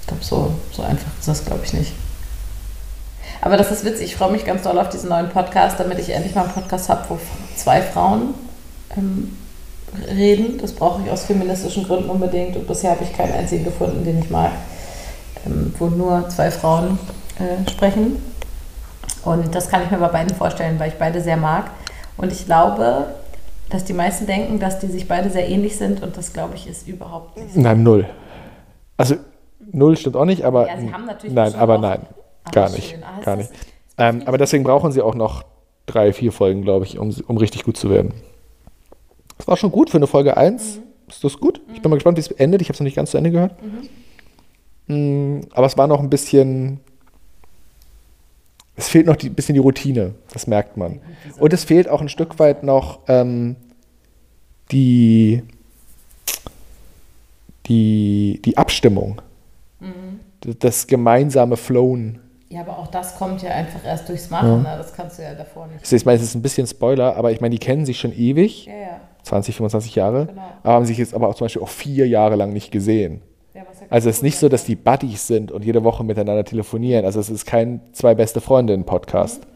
ich glaube, so, so einfach ist das, glaube ich, nicht. Aber das ist witzig. Ich freue mich ganz doll auf diesen neuen Podcast, damit ich endlich mal einen Podcast habe, wo zwei Frauen ähm, reden. Das brauche ich aus feministischen Gründen unbedingt. Und bisher habe ich keinen einzigen gefunden, den ich mag, ähm, wo nur zwei Frauen äh, sprechen. Und das kann ich mir bei beiden vorstellen, weil ich beide sehr mag. Und ich glaube, dass die meisten denken, dass die sich beide sehr ähnlich sind. Und das, glaube ich, ist überhaupt nicht so. Nein, null. Also, null stimmt auch nicht, aber. Ja, sie haben natürlich Nein, aber nein. Gar nicht. Ah, Gar nicht. Ähm, aber deswegen brauchen sie auch noch drei, vier Folgen, glaube ich, um, um richtig gut zu werden. Das war schon gut für eine Folge 1. Mhm. Ist das gut? Ich bin mal gespannt, wie es endet. Ich habe es noch nicht ganz zu Ende gehört. Mhm. Mm, Aber es war noch ein bisschen. Es fehlt noch ein bisschen die Routine, das merkt man. Und es fehlt auch ein Stück weit noch ähm, die, die, die Abstimmung. Mhm. Das gemeinsame Flowen. Ja, aber auch das kommt ja einfach erst durchs Machen. Ne? Das kannst du ja davor nicht. Ich meine, es ist ein bisschen Spoiler, aber ich meine, die kennen sich schon ewig, Ja, ja. 20, 25 Jahre, Genau. aber haben sich jetzt aber auch zum Beispiel auch vier Jahre lang nicht gesehen. ja ja Also es ist nicht so, dass die Buddies sind und jede Woche miteinander telefonieren. Also es ist kein zwei beste Freundinnen-Podcast.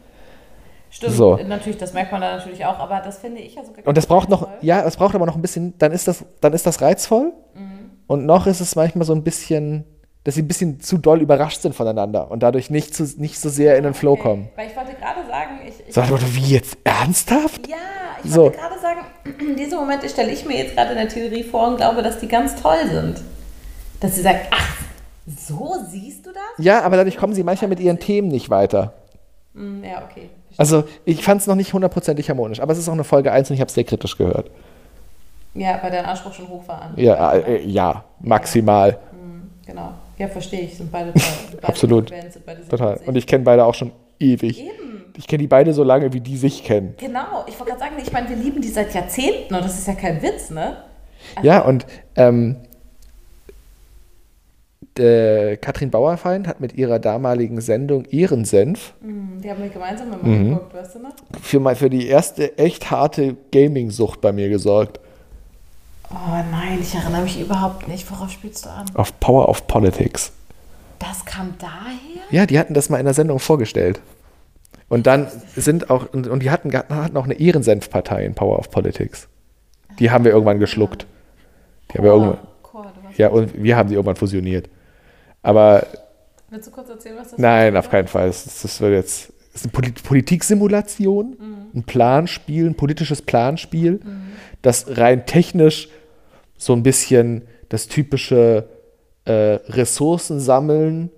Stimmt, so. natürlich, das merkt man da natürlich auch, aber das finde ich ja sogar Und das braucht noch, ja, es braucht aber noch ein bisschen, dann ist das, dann ist das reizvoll. Mhm. Und noch ist es manchmal so ein bisschen, dass sie ein bisschen zu doll überrascht sind voneinander und dadurch nicht, zu, nicht so sehr in den Flow Okay. kommen. Weil ich wollte gerade sagen, ich, ich Sag mal, wie jetzt? Ernsthaft? Ja, ich So. wollte gerade sagen, diese Momente stelle ich mir jetzt gerade in der Theorie vor und glaube, dass die ganz toll sind. Dass sie sagt, ach, so siehst du das? Ja, aber dadurch kommen sie manchmal mit ihren Themen nicht weiter. Hm, ja, okay. Also ich fand es noch nicht hundertprozentig harmonisch, aber es ist auch eine Folge 1 und ich habe es sehr kritisch gehört. Ja, weil dein Anspruch schon hoch war an. Ja, äh, ja, maximal. Hm, genau. Ja, verstehe ich. Sind beide. Beide Absolut. Bands sind beide Total. Und ich kenne beide auch schon ewig. Eben. Ich kenne die beide so lange, wie die sich kennen. Genau, ich wollte gerade sagen, ich meine, wir lieben die seit Jahrzehnten und das ist ja kein Witz, ne? Ja, und ähm, der Katrin Bauerfeind hat mit ihrer damaligen Sendung Ehrensenf Mhm, Die haben wir gemeinsam immer geguckt, weißt du noch? für, mal, für die erste echt harte Gaming-Sucht bei mir gesorgt. Oh nein, ich erinnere mich überhaupt nicht. Worauf spielst du an? Auf Power of Politics. Das kam daher? Ja, die hatten das mal in der Sendung vorgestellt. Und dann sind auch, und, und die hatten, hatten auch eine Ehrensenf-Partei in Power of Politics. Die haben wir irgendwann geschluckt. Die haben wir irgendwann, du warst- ja, und wir haben die irgendwann fusioniert. Aber Willst du kurz erzählen, was das nein, war? auf keinen Fall. Das, das wird jetzt das ist eine Polit Politiksimulation, ein Planspiel, ein politisches Planspiel, das rein technisch so ein bisschen das typische äh, Ressourcen sammeln,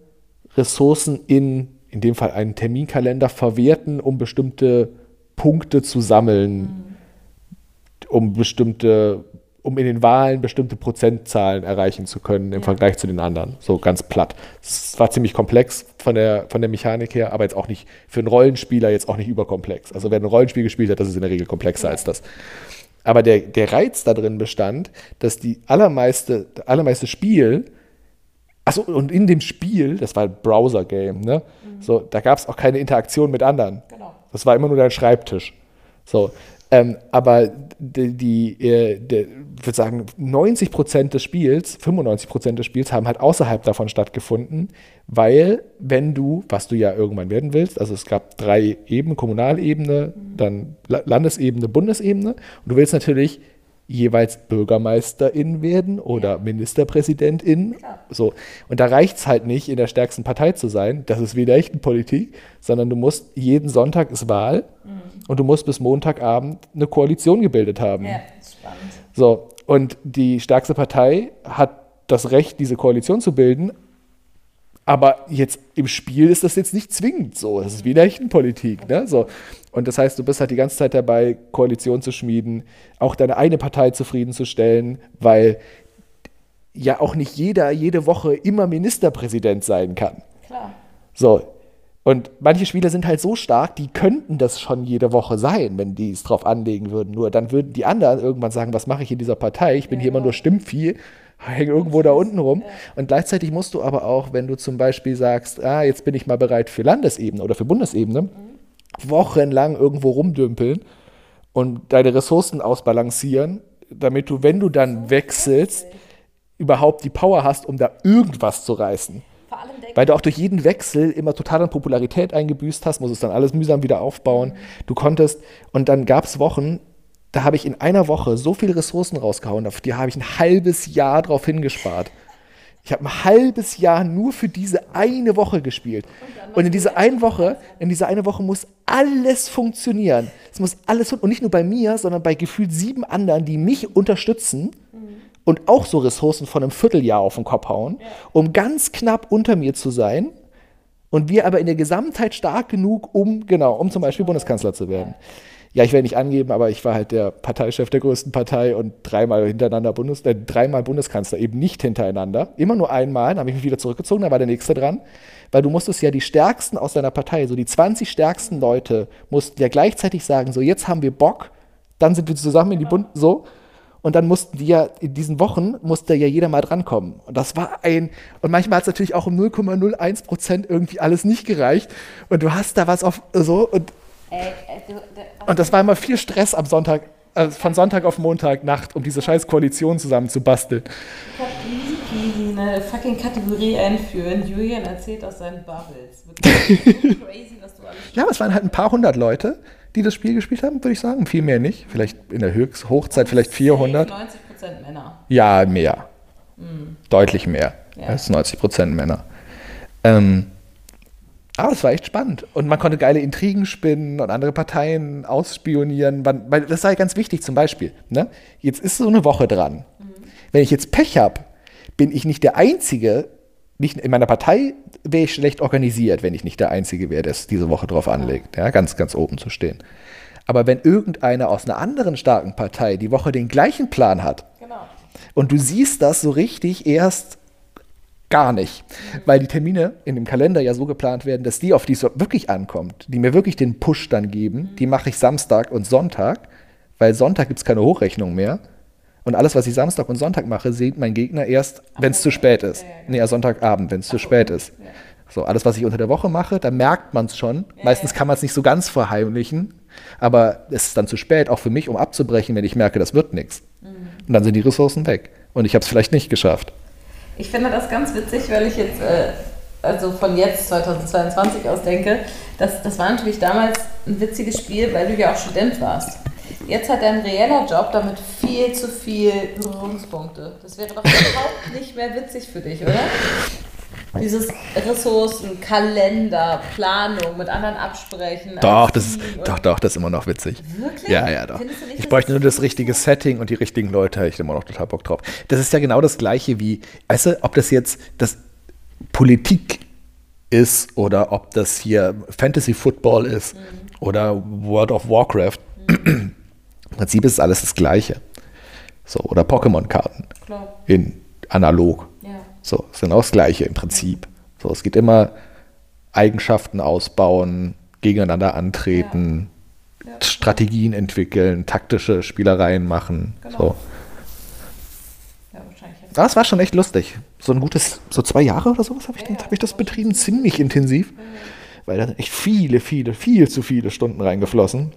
Ressourcen in, in dem Fall einen Terminkalender verwerten, um bestimmte Punkte zu sammeln, um bestimmte, um in den Wahlen bestimmte Prozentzahlen erreichen zu können im Vergleich zu den anderen. So ganz platt. Es war ziemlich komplex von der, von der Mechanik her, aber jetzt auch nicht für einen Rollenspieler jetzt auch nicht überkomplex. Also wer ein Rollenspiel gespielt hat, das ist in der Regel komplexer als das. Aber der, der Reiz da drin bestand, dass die allermeiste, allermeiste Spiel, achso, und in dem Spiel, das war ein Browser-Game, ne? So, da gab es auch keine Interaktion mit anderen. Genau. Das war immer nur dein Schreibtisch. So. Ähm, aber die, die äh, der, ich würde sagen, 90 Prozent des Spiels, 95 Prozent des Spiels haben halt außerhalb davon stattgefunden, weil wenn du, was du ja irgendwann werden willst, also es gab drei Ebenen, Kommunalebene, dann La- Landesebene, Bundesebene, und du willst natürlich jeweils Bürgermeisterin werden oder Ministerpräsidentin. So. Und da reicht es halt nicht, in der stärksten Partei zu sein. Das ist wieder echten Politik, sondern du musst jeden Sonntag ist Wahl und du musst bis Montagabend eine Koalition gebildet haben. Ja, spannend. So, und die stärkste Partei hat das Recht, diese Koalition zu bilden. Aber jetzt im Spiel ist das jetzt nicht zwingend so. Das ist wie in der echten Politik. Ne? So. Und das heißt, du bist halt die ganze Zeit dabei, Koalition zu schmieden, auch deine eine Partei zufriedenzustellen, weil ja auch nicht jeder jede Woche immer Ministerpräsident sein kann. Klar. So. Und manche Spieler sind halt so stark, die könnten das schon jede Woche sein, wenn die es drauf anlegen würden. Nur dann würden die anderen irgendwann sagen, was mache ich in dieser Partei? Ich bin hier immer nur Stimmvieh, hänge irgendwo da unten rum. Und gleichzeitig musst du aber auch, wenn du zum Beispiel sagst, ah, jetzt bin ich mal bereit für Landesebene oder für Bundesebene, wochenlang irgendwo rumdümpeln und deine Ressourcen ausbalancieren, damit du, wenn du dann wechselst, überhaupt die Power hast, um da irgendwas zu reißen. Vor allem denke Weil du auch durch jeden Wechsel immer total an Popularität eingebüßt hast, musst es dann alles mühsam wieder aufbauen. Du konntest, und dann gab es Wochen, da habe ich in einer Woche so viele Ressourcen rausgehauen, auf die habe ich ein halbes Jahr drauf hingespart. Ich habe ein halbes Jahr nur für diese eine Woche gespielt. Und in dieser einen Woche, in dieser eine Woche muss alles funktionieren. Es muss alles und nicht nur bei mir, sondern bei gefühlt sieben anderen, die mich unterstützen und auch so Ressourcen von einem Vierteljahr auf den Kopf hauen, um ganz knapp unter mir zu sein. Und wir aber in der Gesamtheit stark genug, um, genau, um zum Beispiel Bundeskanzler zu werden. Ja, ich werde nicht angeben, aber ich war halt der Parteichef der größten Partei und dreimal hintereinander Bundes, äh, dreimal Bundeskanzler, eben nicht hintereinander. Immer nur einmal, dann habe ich mich wieder zurückgezogen, da war der nächste dran. Weil du musstest ja die Stärksten aus deiner Partei, so die 20 stärksten Leute, mussten ja gleichzeitig sagen, so jetzt haben wir Bock, dann sind wir zusammen in die Bund, so. Und dann mussten die ja, in diesen Wochen musste ja jeder mal drankommen. Und das war ein, und manchmal hat es natürlich auch um 0,01 Prozent irgendwie alles nicht gereicht. Und du hast da was auf, so, und, Ey, ey, du, der, und das war immer viel Stress am Sonntag, äh, von Sonntag auf Montag Nacht, um diese scheiß Koalition zusammen zu basteln. easy peasy eine fucking Kategorie einführen. Julian erzählt aus seinen Bubbles. Wirklich crazy, was du alles Ja, aber es waren halt ein paar hundert Leute, die das Spiel gespielt haben, würde ich sagen. Viel mehr nicht. Vielleicht in der Höchst Hochzeit vielleicht 400. 90 Prozent Männer. Ja, mehr. Deutlich mehr Ja. als 90 Prozent Männer. Ähm, aber es war echt spannend. Und man konnte geile Intrigen spinnen und andere Parteien ausspionieren. Weil das sei ganz wichtig zum Beispiel. Ne? Jetzt ist so eine Woche dran. Wenn ich jetzt Pech habe, bin ich nicht der Einzige, nicht in meiner Partei wäre ich schlecht organisiert, wenn ich nicht der Einzige wäre, der es diese Woche drauf anlegt, ja, ganz, ganz oben zu stehen. Aber wenn irgendeiner aus einer anderen starken Partei die Woche den gleichen Plan hat, Genau. und du siehst das so richtig erst gar nicht. Weil die Termine in dem Kalender ja so geplant werden, dass die, auf die es wirklich ankommt, die mir wirklich den Push dann geben, die mache ich Samstag und Sonntag, weil Sonntag gibt es keine Hochrechnung mehr. Und alles, was ich Samstag und Sonntag mache, sieht mein Gegner erst, wenn es zu spät ist. Nee, Sonntagabend, wenn es zu spät ist. So, alles, was ich unter der Woche mache, da merkt man es schon. Meistens kann man es nicht so ganz verheimlichen, aber es ist dann zu spät, auch für mich, um abzubrechen, wenn ich merke, das wird nichts. Und dann sind die Ressourcen weg. Und ich habe es vielleicht nicht geschafft. Ich finde das ganz witzig, weil ich jetzt, äh, also von jetzt 2022 aus denke, das, das war natürlich damals ein witziges Spiel, weil du ja auch Student warst. Jetzt hat er ein reeller Job, damit viel zu viel Berührungspunkte. Das wäre doch überhaupt nicht mehr witzig für dich, oder? Dieses Ressourcen, Kalender, Planung, mit anderen absprechen. Doch, das ist, doch, doch, das ist immer noch witzig. Wirklich? Ja, ja, doch. Nicht, Ich bräuchte nur das richtige Setting und die richtigen Leute, hätte ich immer noch total Bock drauf. Das ist ja genau das Gleiche wie, weißt du, ob das jetzt das Politik ist oder ob das hier Fantasy Football ist Mhm. oder World of Warcraft. Im Prinzip ist es alles das Gleiche. So, oder Pokémon-Karten in analog. Ja. So, ist genau das Gleiche im Prinzip. So, es geht immer Eigenschaften ausbauen, gegeneinander antreten, Ja. Strategien entwickeln, taktische Spielereien machen. Genau. So. Ja. Aber es war schon echt lustig. So ein gutes, so zwei Jahre oder sowas habe ich, Ja, hab ich das betrieben, ziemlich intensiv. Weil da sind echt viele, viele, viel zu viele Stunden reingeflossen.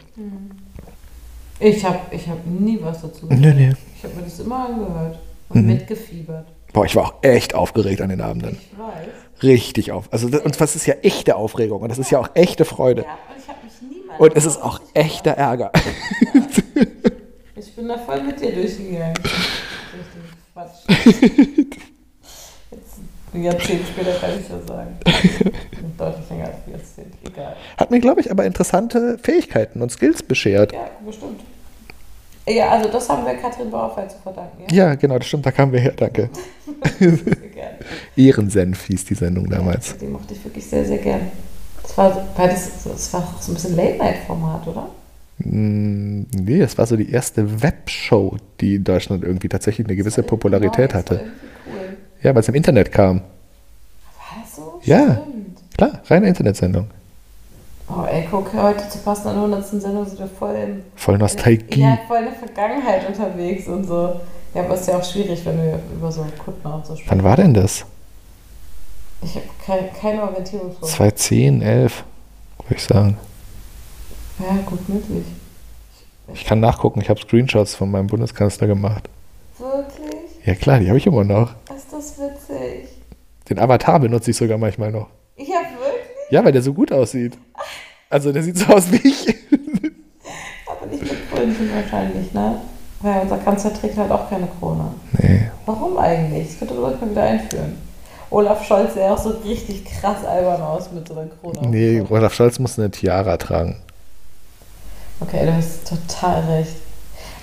Ich habe ich hab nie was dazu gesagt. Nee, nee. Ich habe mir das immer angehört und mitgefiebert. Boah, ich war auch echt aufgeregt an den Abenden. Ich weiß. Richtig auf. Also, das, und das ist ja echte Aufregung und das ist ja auch echte Freude. Ja, und ich habe mich niemals. Und es ist auch echter Ärger. Ich bin da voll mit dir durchgegangen. Richtig Quatsch. Jetzt ein Jahrzehnt später kann ich das sagen. Deutlich länger als ein Jahrzehnt. Egal. Hat mir, glaube ich, aber interessante Fähigkeiten und Skills beschert. Ja, bestimmt. Ja, also das haben wir Katrin Bauerfeld zu verdanken. Ja, Ja, genau, das stimmt, da kamen wir her, danke. Ehrensenf hieß die Sendung damals. Die mochte ich wirklich sehr, sehr gern. Das war, das, das war so ein bisschen Late-Night-Format, oder? Mm, Nee, das war so die erste Webshow, die in Deutschland irgendwie tatsächlich eine gewisse Popularität war hatte. cool. Ja, weil es im Internet kam. War das so? Ja. Stimmt. Klar, reine Internetsendung. Oh, ey, guck, heute zur passenden 100. Sendung sind wir voll in, Voll Nostalgie. ja, voll in der Vergangenheit unterwegs und so. Ja, aber ist ja auch schwierig, wenn wir über so Kuttner und so sprechen. Wann war denn das? Ich habe kein, keine Orientierung vor. 2010, 11, würde ich sagen. Ja, gut möglich. Ich kann nachgucken, ich habe Screenshots von meinem Bundeskanzler gemacht. Wirklich? Ja klar, die habe ich immer noch. Ist das witzig? Den Avatar benutze ich sogar manchmal noch. Ja, wirklich? Ja, weil der so gut aussieht. Also der sieht so aus wie ich. Aber nicht mit Krönchen wahrscheinlich, ne? Weil unser Kanzler trägt halt auch keine Krone. Nee. Warum eigentlich? Das könnte man wieder einführen. Olaf Scholz sähe auch so richtig krass albern aus mit so einer Krone. Nee. Olaf Scholz muss eine Tiara tragen. Okay, du hast total recht.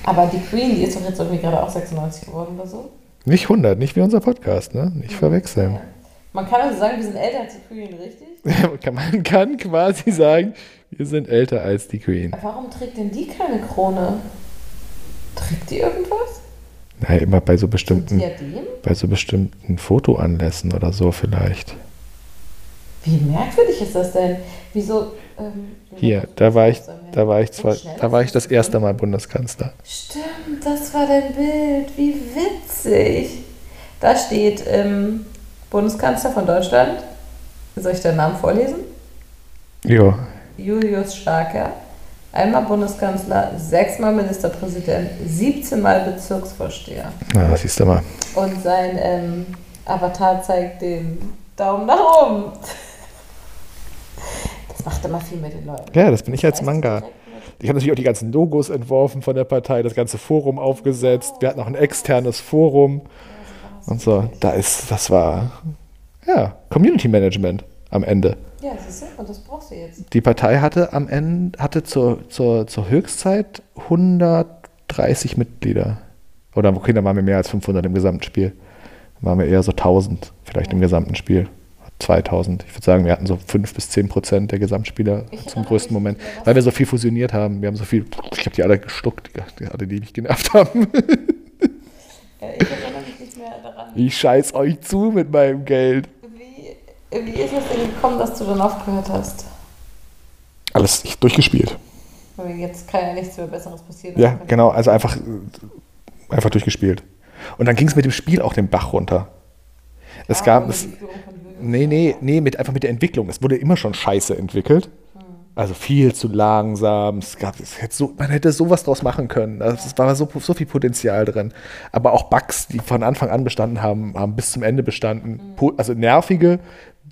Aber die Queen, die ist doch jetzt irgendwie gerade auch 96 geworden oder so. Nicht 100, nicht wie unser Podcast, ne? Nicht verwechseln. Man kann also sagen, wir sind älter als die Queen, richtig? Man kann quasi sagen, wir sind älter als die Queen. Warum trägt denn die keine Krone? Trägt die irgendwas? Na, immer bei so bestimmten, bei so bestimmten Fotoanlässen oder so vielleicht. Wie merkwürdig ist das denn? Wieso? Ähm, Hier, da war ich, da war ich zwar, da war ich das erste? Mal Bundeskanzler. Stimmt, das war dein Bild. Wie witzig. Da steht ähm, Bundeskanzler von Deutschland. Soll ich deinen Namen vorlesen? Ja, Julius Starker. Einmal Bundeskanzler, sechsmal Ministerpräsident, 17 Mal Bezirksvorsteher. na, siehst du mal. Und sein ähm, Avatar zeigt den Daumen nach oben. Das macht immer viel mit den Leuten. Ja, das bin ich als Manga. Ich habe natürlich auch die ganzen Logos entworfen von der Partei, das ganze Forum aufgesetzt. Wir hatten auch ein externes Forum und so. Da ist, das war, ja, Community Management am Ende. Ja, siehst du, und das brauchst du jetzt. Die Partei hatte am Ende, hatte zur, zur, zur Höchstzeit 130 Mitglieder. Oder okay, da waren wir mehr als 500 im gesamten Spiel. Da waren wir eher so 1000 vielleicht im gesamten Spiel. 2000. Ich würde sagen, wir hatten so 5 bis 10 Prozent der Gesamtspieler Ich zum größten Moment. Weil wir so viel fusioniert haben. Wir haben so viel, ich habe die alle gestuckt, die, alle, die mich genervt haben. Ja, ich erinnere mich nicht mehr daran, Ich scheiß euch zu mit meinem Geld. Wie, wie ist es denn gekommen, dass du dann aufgehört hast? Alles ich, durchgespielt. Weil jetzt kann ja nichts mehr Besseres passieren. Ja, genau. Also einfach, einfach durchgespielt. Und dann ging es mit dem Spiel auch den Bach runter. Es Ah, gab es. Nee, nee, nee, mit, einfach mit der Entwicklung. Es wurde immer schon scheiße entwickelt. Also viel zu langsam. Es gab, es hätte so, man hätte sowas draus machen können. Also Es war so, so viel Potenzial drin. Aber auch Bugs, die von Anfang an bestanden haben, haben bis zum Ende bestanden. Po- Also nervige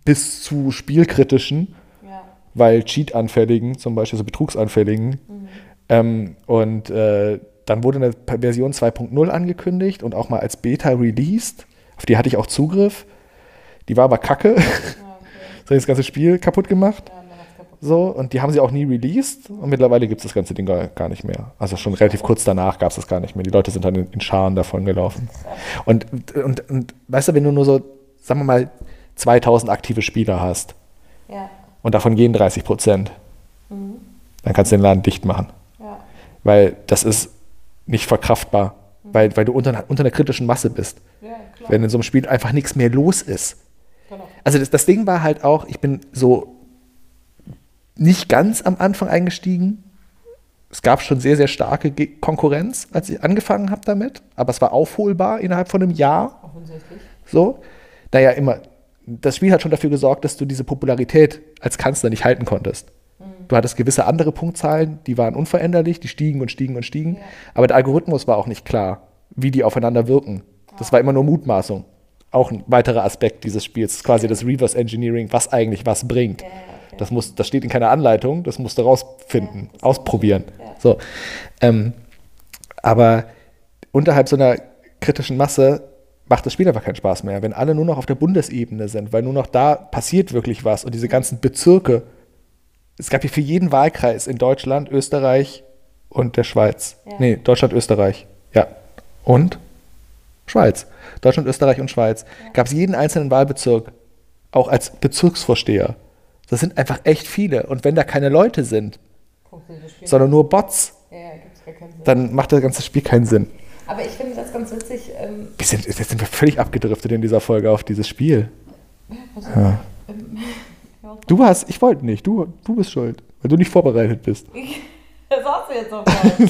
bis zu spielkritischen, Ja. weil Cheat-anfälligen, zum Beispiel so betrugsanfälligen. Ähm, und äh, dann wurde eine Version 2.0 angekündigt und auch mal als Beta released. Auf die hatte ich auch Zugriff. Die war aber kacke. Ja, okay. Das hat das ganze Spiel kaputt gemacht. Ja. So, und die haben sie auch nie released. Und mittlerweile gibt es das ganze Ding gar, gar nicht mehr. Also schon relativ kurz danach gab es das gar nicht mehr. Die Leute sind dann in, in Scharen davon gelaufen. Und, und, und weißt du, wenn du nur so, sagen wir mal, 2000 aktive Spieler hast Ja. und davon gehen 30 Prozent, dann kannst du den Laden dicht machen. Ja. Weil das ist nicht verkraftbar. Weil, weil du unter, unter einer kritischen Masse bist. Ja. Wenn in so einem Spiel einfach nichts mehr los ist. Genau. Also das, das Ding war halt auch, ich bin so nicht ganz am Anfang eingestiegen. Es gab schon sehr, sehr starke Konkurrenz, als ich angefangen habe damit. Aber es war aufholbar innerhalb von einem Jahr. Offensichtlich. So. Naja, immer. Das Spiel hat schon dafür gesorgt, dass du diese Popularität als Kanzler nicht halten konntest. Du hattest gewisse andere Punktzahlen, die waren unveränderlich, die stiegen und stiegen und stiegen. Aber der Algorithmus war auch nicht klar, wie die aufeinander wirken. Das war immer nur Mutmaßung. Auch ein weiterer Aspekt dieses Spiels, quasi das Reverse Engineering, was eigentlich was bringt. Das, muss, das steht in keiner Anleitung, das musst du rausfinden, ausprobieren. So. Ähm, aber unterhalb so einer kritischen Masse macht das Spiel einfach keinen Spaß mehr. Wenn alle nur noch auf der Bundesebene sind, weil nur noch da passiert wirklich was und diese ganzen Bezirke. Es gab hier für jeden Wahlkreis in Deutschland, Österreich und der Schweiz. Ja. Nee, Deutschland, Österreich. Ja. Und Schweiz. Deutschland, Österreich und Schweiz. Gab es jeden einzelnen Wahlbezirk auch als Bezirksvorsteher. Das sind einfach echt viele. Und wenn da keine Leute sind, sondern nur Bots, Ja, dann macht das ganze Spiel keinen Sinn. Aber ich finde das ganz witzig. Ähm, Wir sind, jetzt sind wir völlig abgedriftet in dieser Folge auf dieses Spiel. Ja. Du hast, ich wollte nicht, du, du bist schuld, weil du nicht vorbereitet bist. das hast du jetzt auch mal.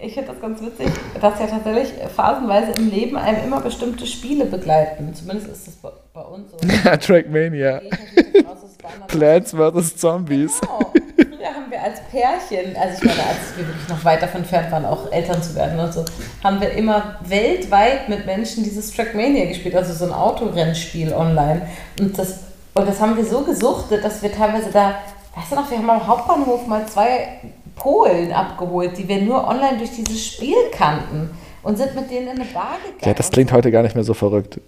Ich finde das ganz witzig, dass ja tatsächlich phasenweise im Leben einem immer bestimmte Spiele begleiten. Zumindest ist das bei, bei uns so. Ja, Trackmania. Gehe ich natürlich davon aus, Plants vs. Zombies. Genau. Früher haben wir als Pärchen, also ich meine, als wir wirklich noch weit davon entfernt waren, auch Eltern zu werden und so, haben wir immer weltweit mit Menschen dieses Trackmania gespielt, also so ein Autorennspiel online. Und das, und das haben wir so gesuchtet, dass wir teilweise da, weißt du noch, wir haben am Hauptbahnhof mal zwei Polen abgeholt, die wir nur online durch dieses Spiel kannten und sind mit denen in eine Bar gegangen. Ja, das klingt heute gar nicht mehr so verrückt.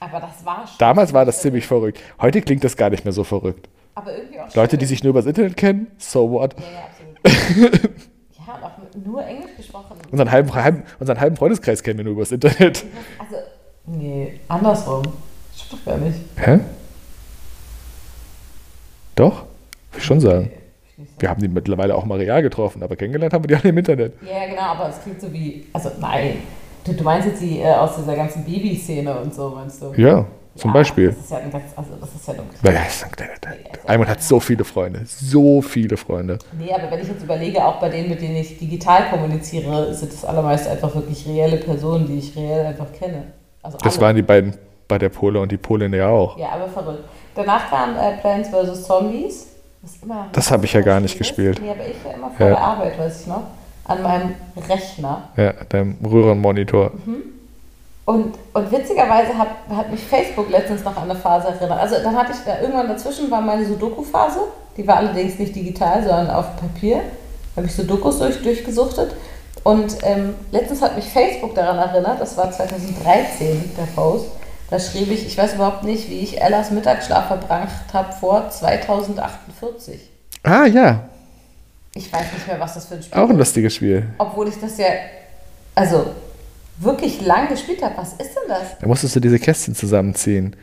Aber das war schon. Damals war das ziemlich verrückt. Heute klingt das gar nicht mehr so verrückt. Aber irgendwie auch Leute, schön. die sich nur übers Internet kennen, so what? Ja, ja, absolut. ja, und auch nur Englisch gesprochen. Unseren halben, halben, unseren halben Freundeskreis kennen wir nur übers Internet. Also, nee, andersrum. Stimmt doch gar nicht. Hä? Doch? Würde ich schon sagen. Wir haben die mittlerweile auch mal real getroffen, aber kennengelernt haben wir die alle im Internet. Ja, genau, aber es klingt so wie. Also, nein. Du, du meinst jetzt die äh, aus dieser ganzen Babyszene und so, meinst du? Ja, zum Ja, Beispiel. Das ist ja ein ganz. Also, das ist ja ein Naja, ist ein- Almond hat so viele Freunde. So viele Freunde. Nee, aber wenn ich jetzt überlege, auch bei denen, mit denen ich digital kommuniziere, sind das allermeist einfach wirklich reelle Personen, die ich reell einfach kenne. Also Das alle. waren die beiden bei der Pole und die Polin ja auch. Ja, aber verrückt. Danach kam äh, Plants vs. Zombies. Das, Das habe ich ja gar nicht gespielt. Nee, aber ich war immer vor Ja. der Arbeit, weiß ich noch. An meinem Rechner. Ja, deinem Röhrenmonitor. Und, und witzigerweise hat, hat mich Facebook letztens noch an eine Phase erinnert. Also dann hatte ich da irgendwann dazwischen war meine Sudoku-Phase. Die war allerdings nicht digital, sondern auf Papier. Da habe ich Sudokus durch, durchgesuchtet. Und ähm, letztens hat mich Facebook daran erinnert, das war 2013 der Post. Da schrieb ich, ich weiß überhaupt nicht, wie ich Ellas Mittagsschlaf verbracht habe vor 2048. Ah ja, Ich weiß nicht mehr, was das für ein Spiel auch ein ist. lustiges Spiel. Obwohl ich das ja, also wirklich lang gespielt habe. Was ist denn das? Da musstest du diese Kästchen zusammenziehen.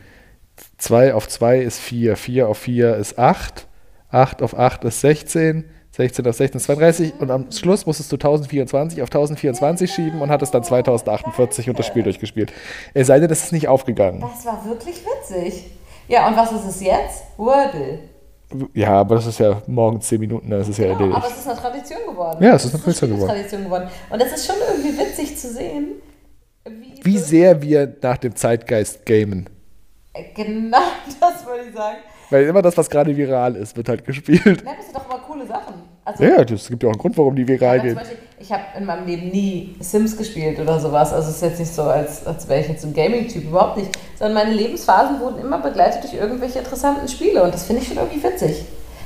2 auf 2 ist 4, 4 auf 4 ist 8, 8 auf 8 ist 16, 16 auf 16 ist 32 und am Schluss musstest du 1024 auf 1024 schieben und hattest dann 2048 und das Spiel durchgespielt. Es sei denn, das ist nicht aufgegangen. Das war wirklich witzig. Ja, und was ist es jetzt? Wordle. Ja, aber das ist ja morgen 10 Minuten, dann ist es ja Genau, erledigt. aber es ist eine Tradition geworden. Ja, es ist eine Tradition geworden. Tradition geworden. Und das ist schon irgendwie witzig zu sehen, wie, Wie sehr wir nach dem Zeitgeist gamen. Genau, das würde ich sagen. Weil immer das, was gerade viral ist, wird halt gespielt. Nein, das sind doch immer coole Sachen. Also, Ja, es gibt ja auch einen Grund, warum die viral aber zum gehen. Beispiel, ich habe in meinem Leben nie Sims gespielt oder sowas. Also es ist jetzt nicht so, als, als wäre ich jetzt ein Gaming-Typ, überhaupt nicht. Sondern meine Lebensphasen wurden immer begleitet durch irgendwelche interessanten Spiele. Und das finde ich schon irgendwie witzig.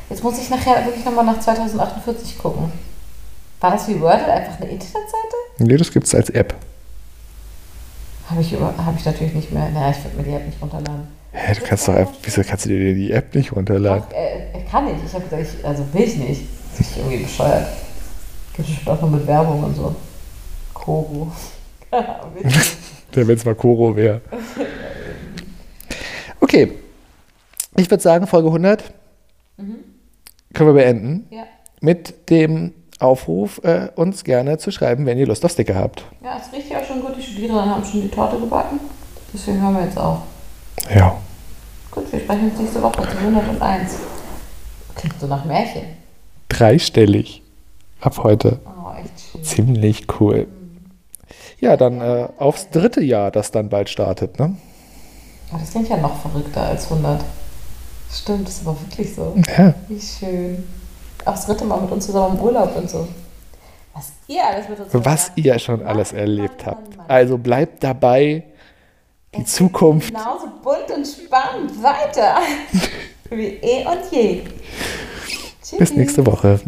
Jetzt muss ich nachher wirklich nochmal nach 2048 gucken. War das wie Wordle einfach eine Internetseite? Nee, das gibt es als App. Habe ich, über- hab ich natürlich nicht mehr. Naja, ich würde mir die App nicht runterladen. Hä, du kannst doch einfach, wieso kannst du dir die App nicht runterladen? Doch, äh, kann ich. Ich habe gesagt, ich, also will ich nicht. Das ist irgendwie bescheuert. Gibt es bestimmt auch noch mit Werbung und so. Koro. Wenn es mal Koro wäre. Okay. Ich würde sagen, Folge 100 können wir beenden ja. mit dem Aufruf, äh, uns gerne zu schreiben, wenn ihr Lust auf Sticker habt. ja, es riecht ja auch schon gut. Die Studierenden haben schon die Torte gebacken. Deswegen hören wir jetzt auf. Ja. Gut, wir sprechen uns nächste Woche zu 101. Klingt so nach Märchen. Dreistellig. Ab heute. Oh, echt schön. Ziemlich cool. Ja, dann äh, aufs dritte Jahr, das dann bald startet, ne? Oh, das klingt ja noch verrückter als 100. Stimmt, das ist aber wirklich so. Ja. Wie schön. Auch das dritte Mal mit uns zusammen im Urlaub und so. Was ihr alles mit uns Was ihr schon alles Mann, erlebt Mann, habt. Mann. Also bleibt dabei. Die Zukunft. Genauso bunt und spannend weiter. Wie eh und je. Tschüss. Bis nächste Woche.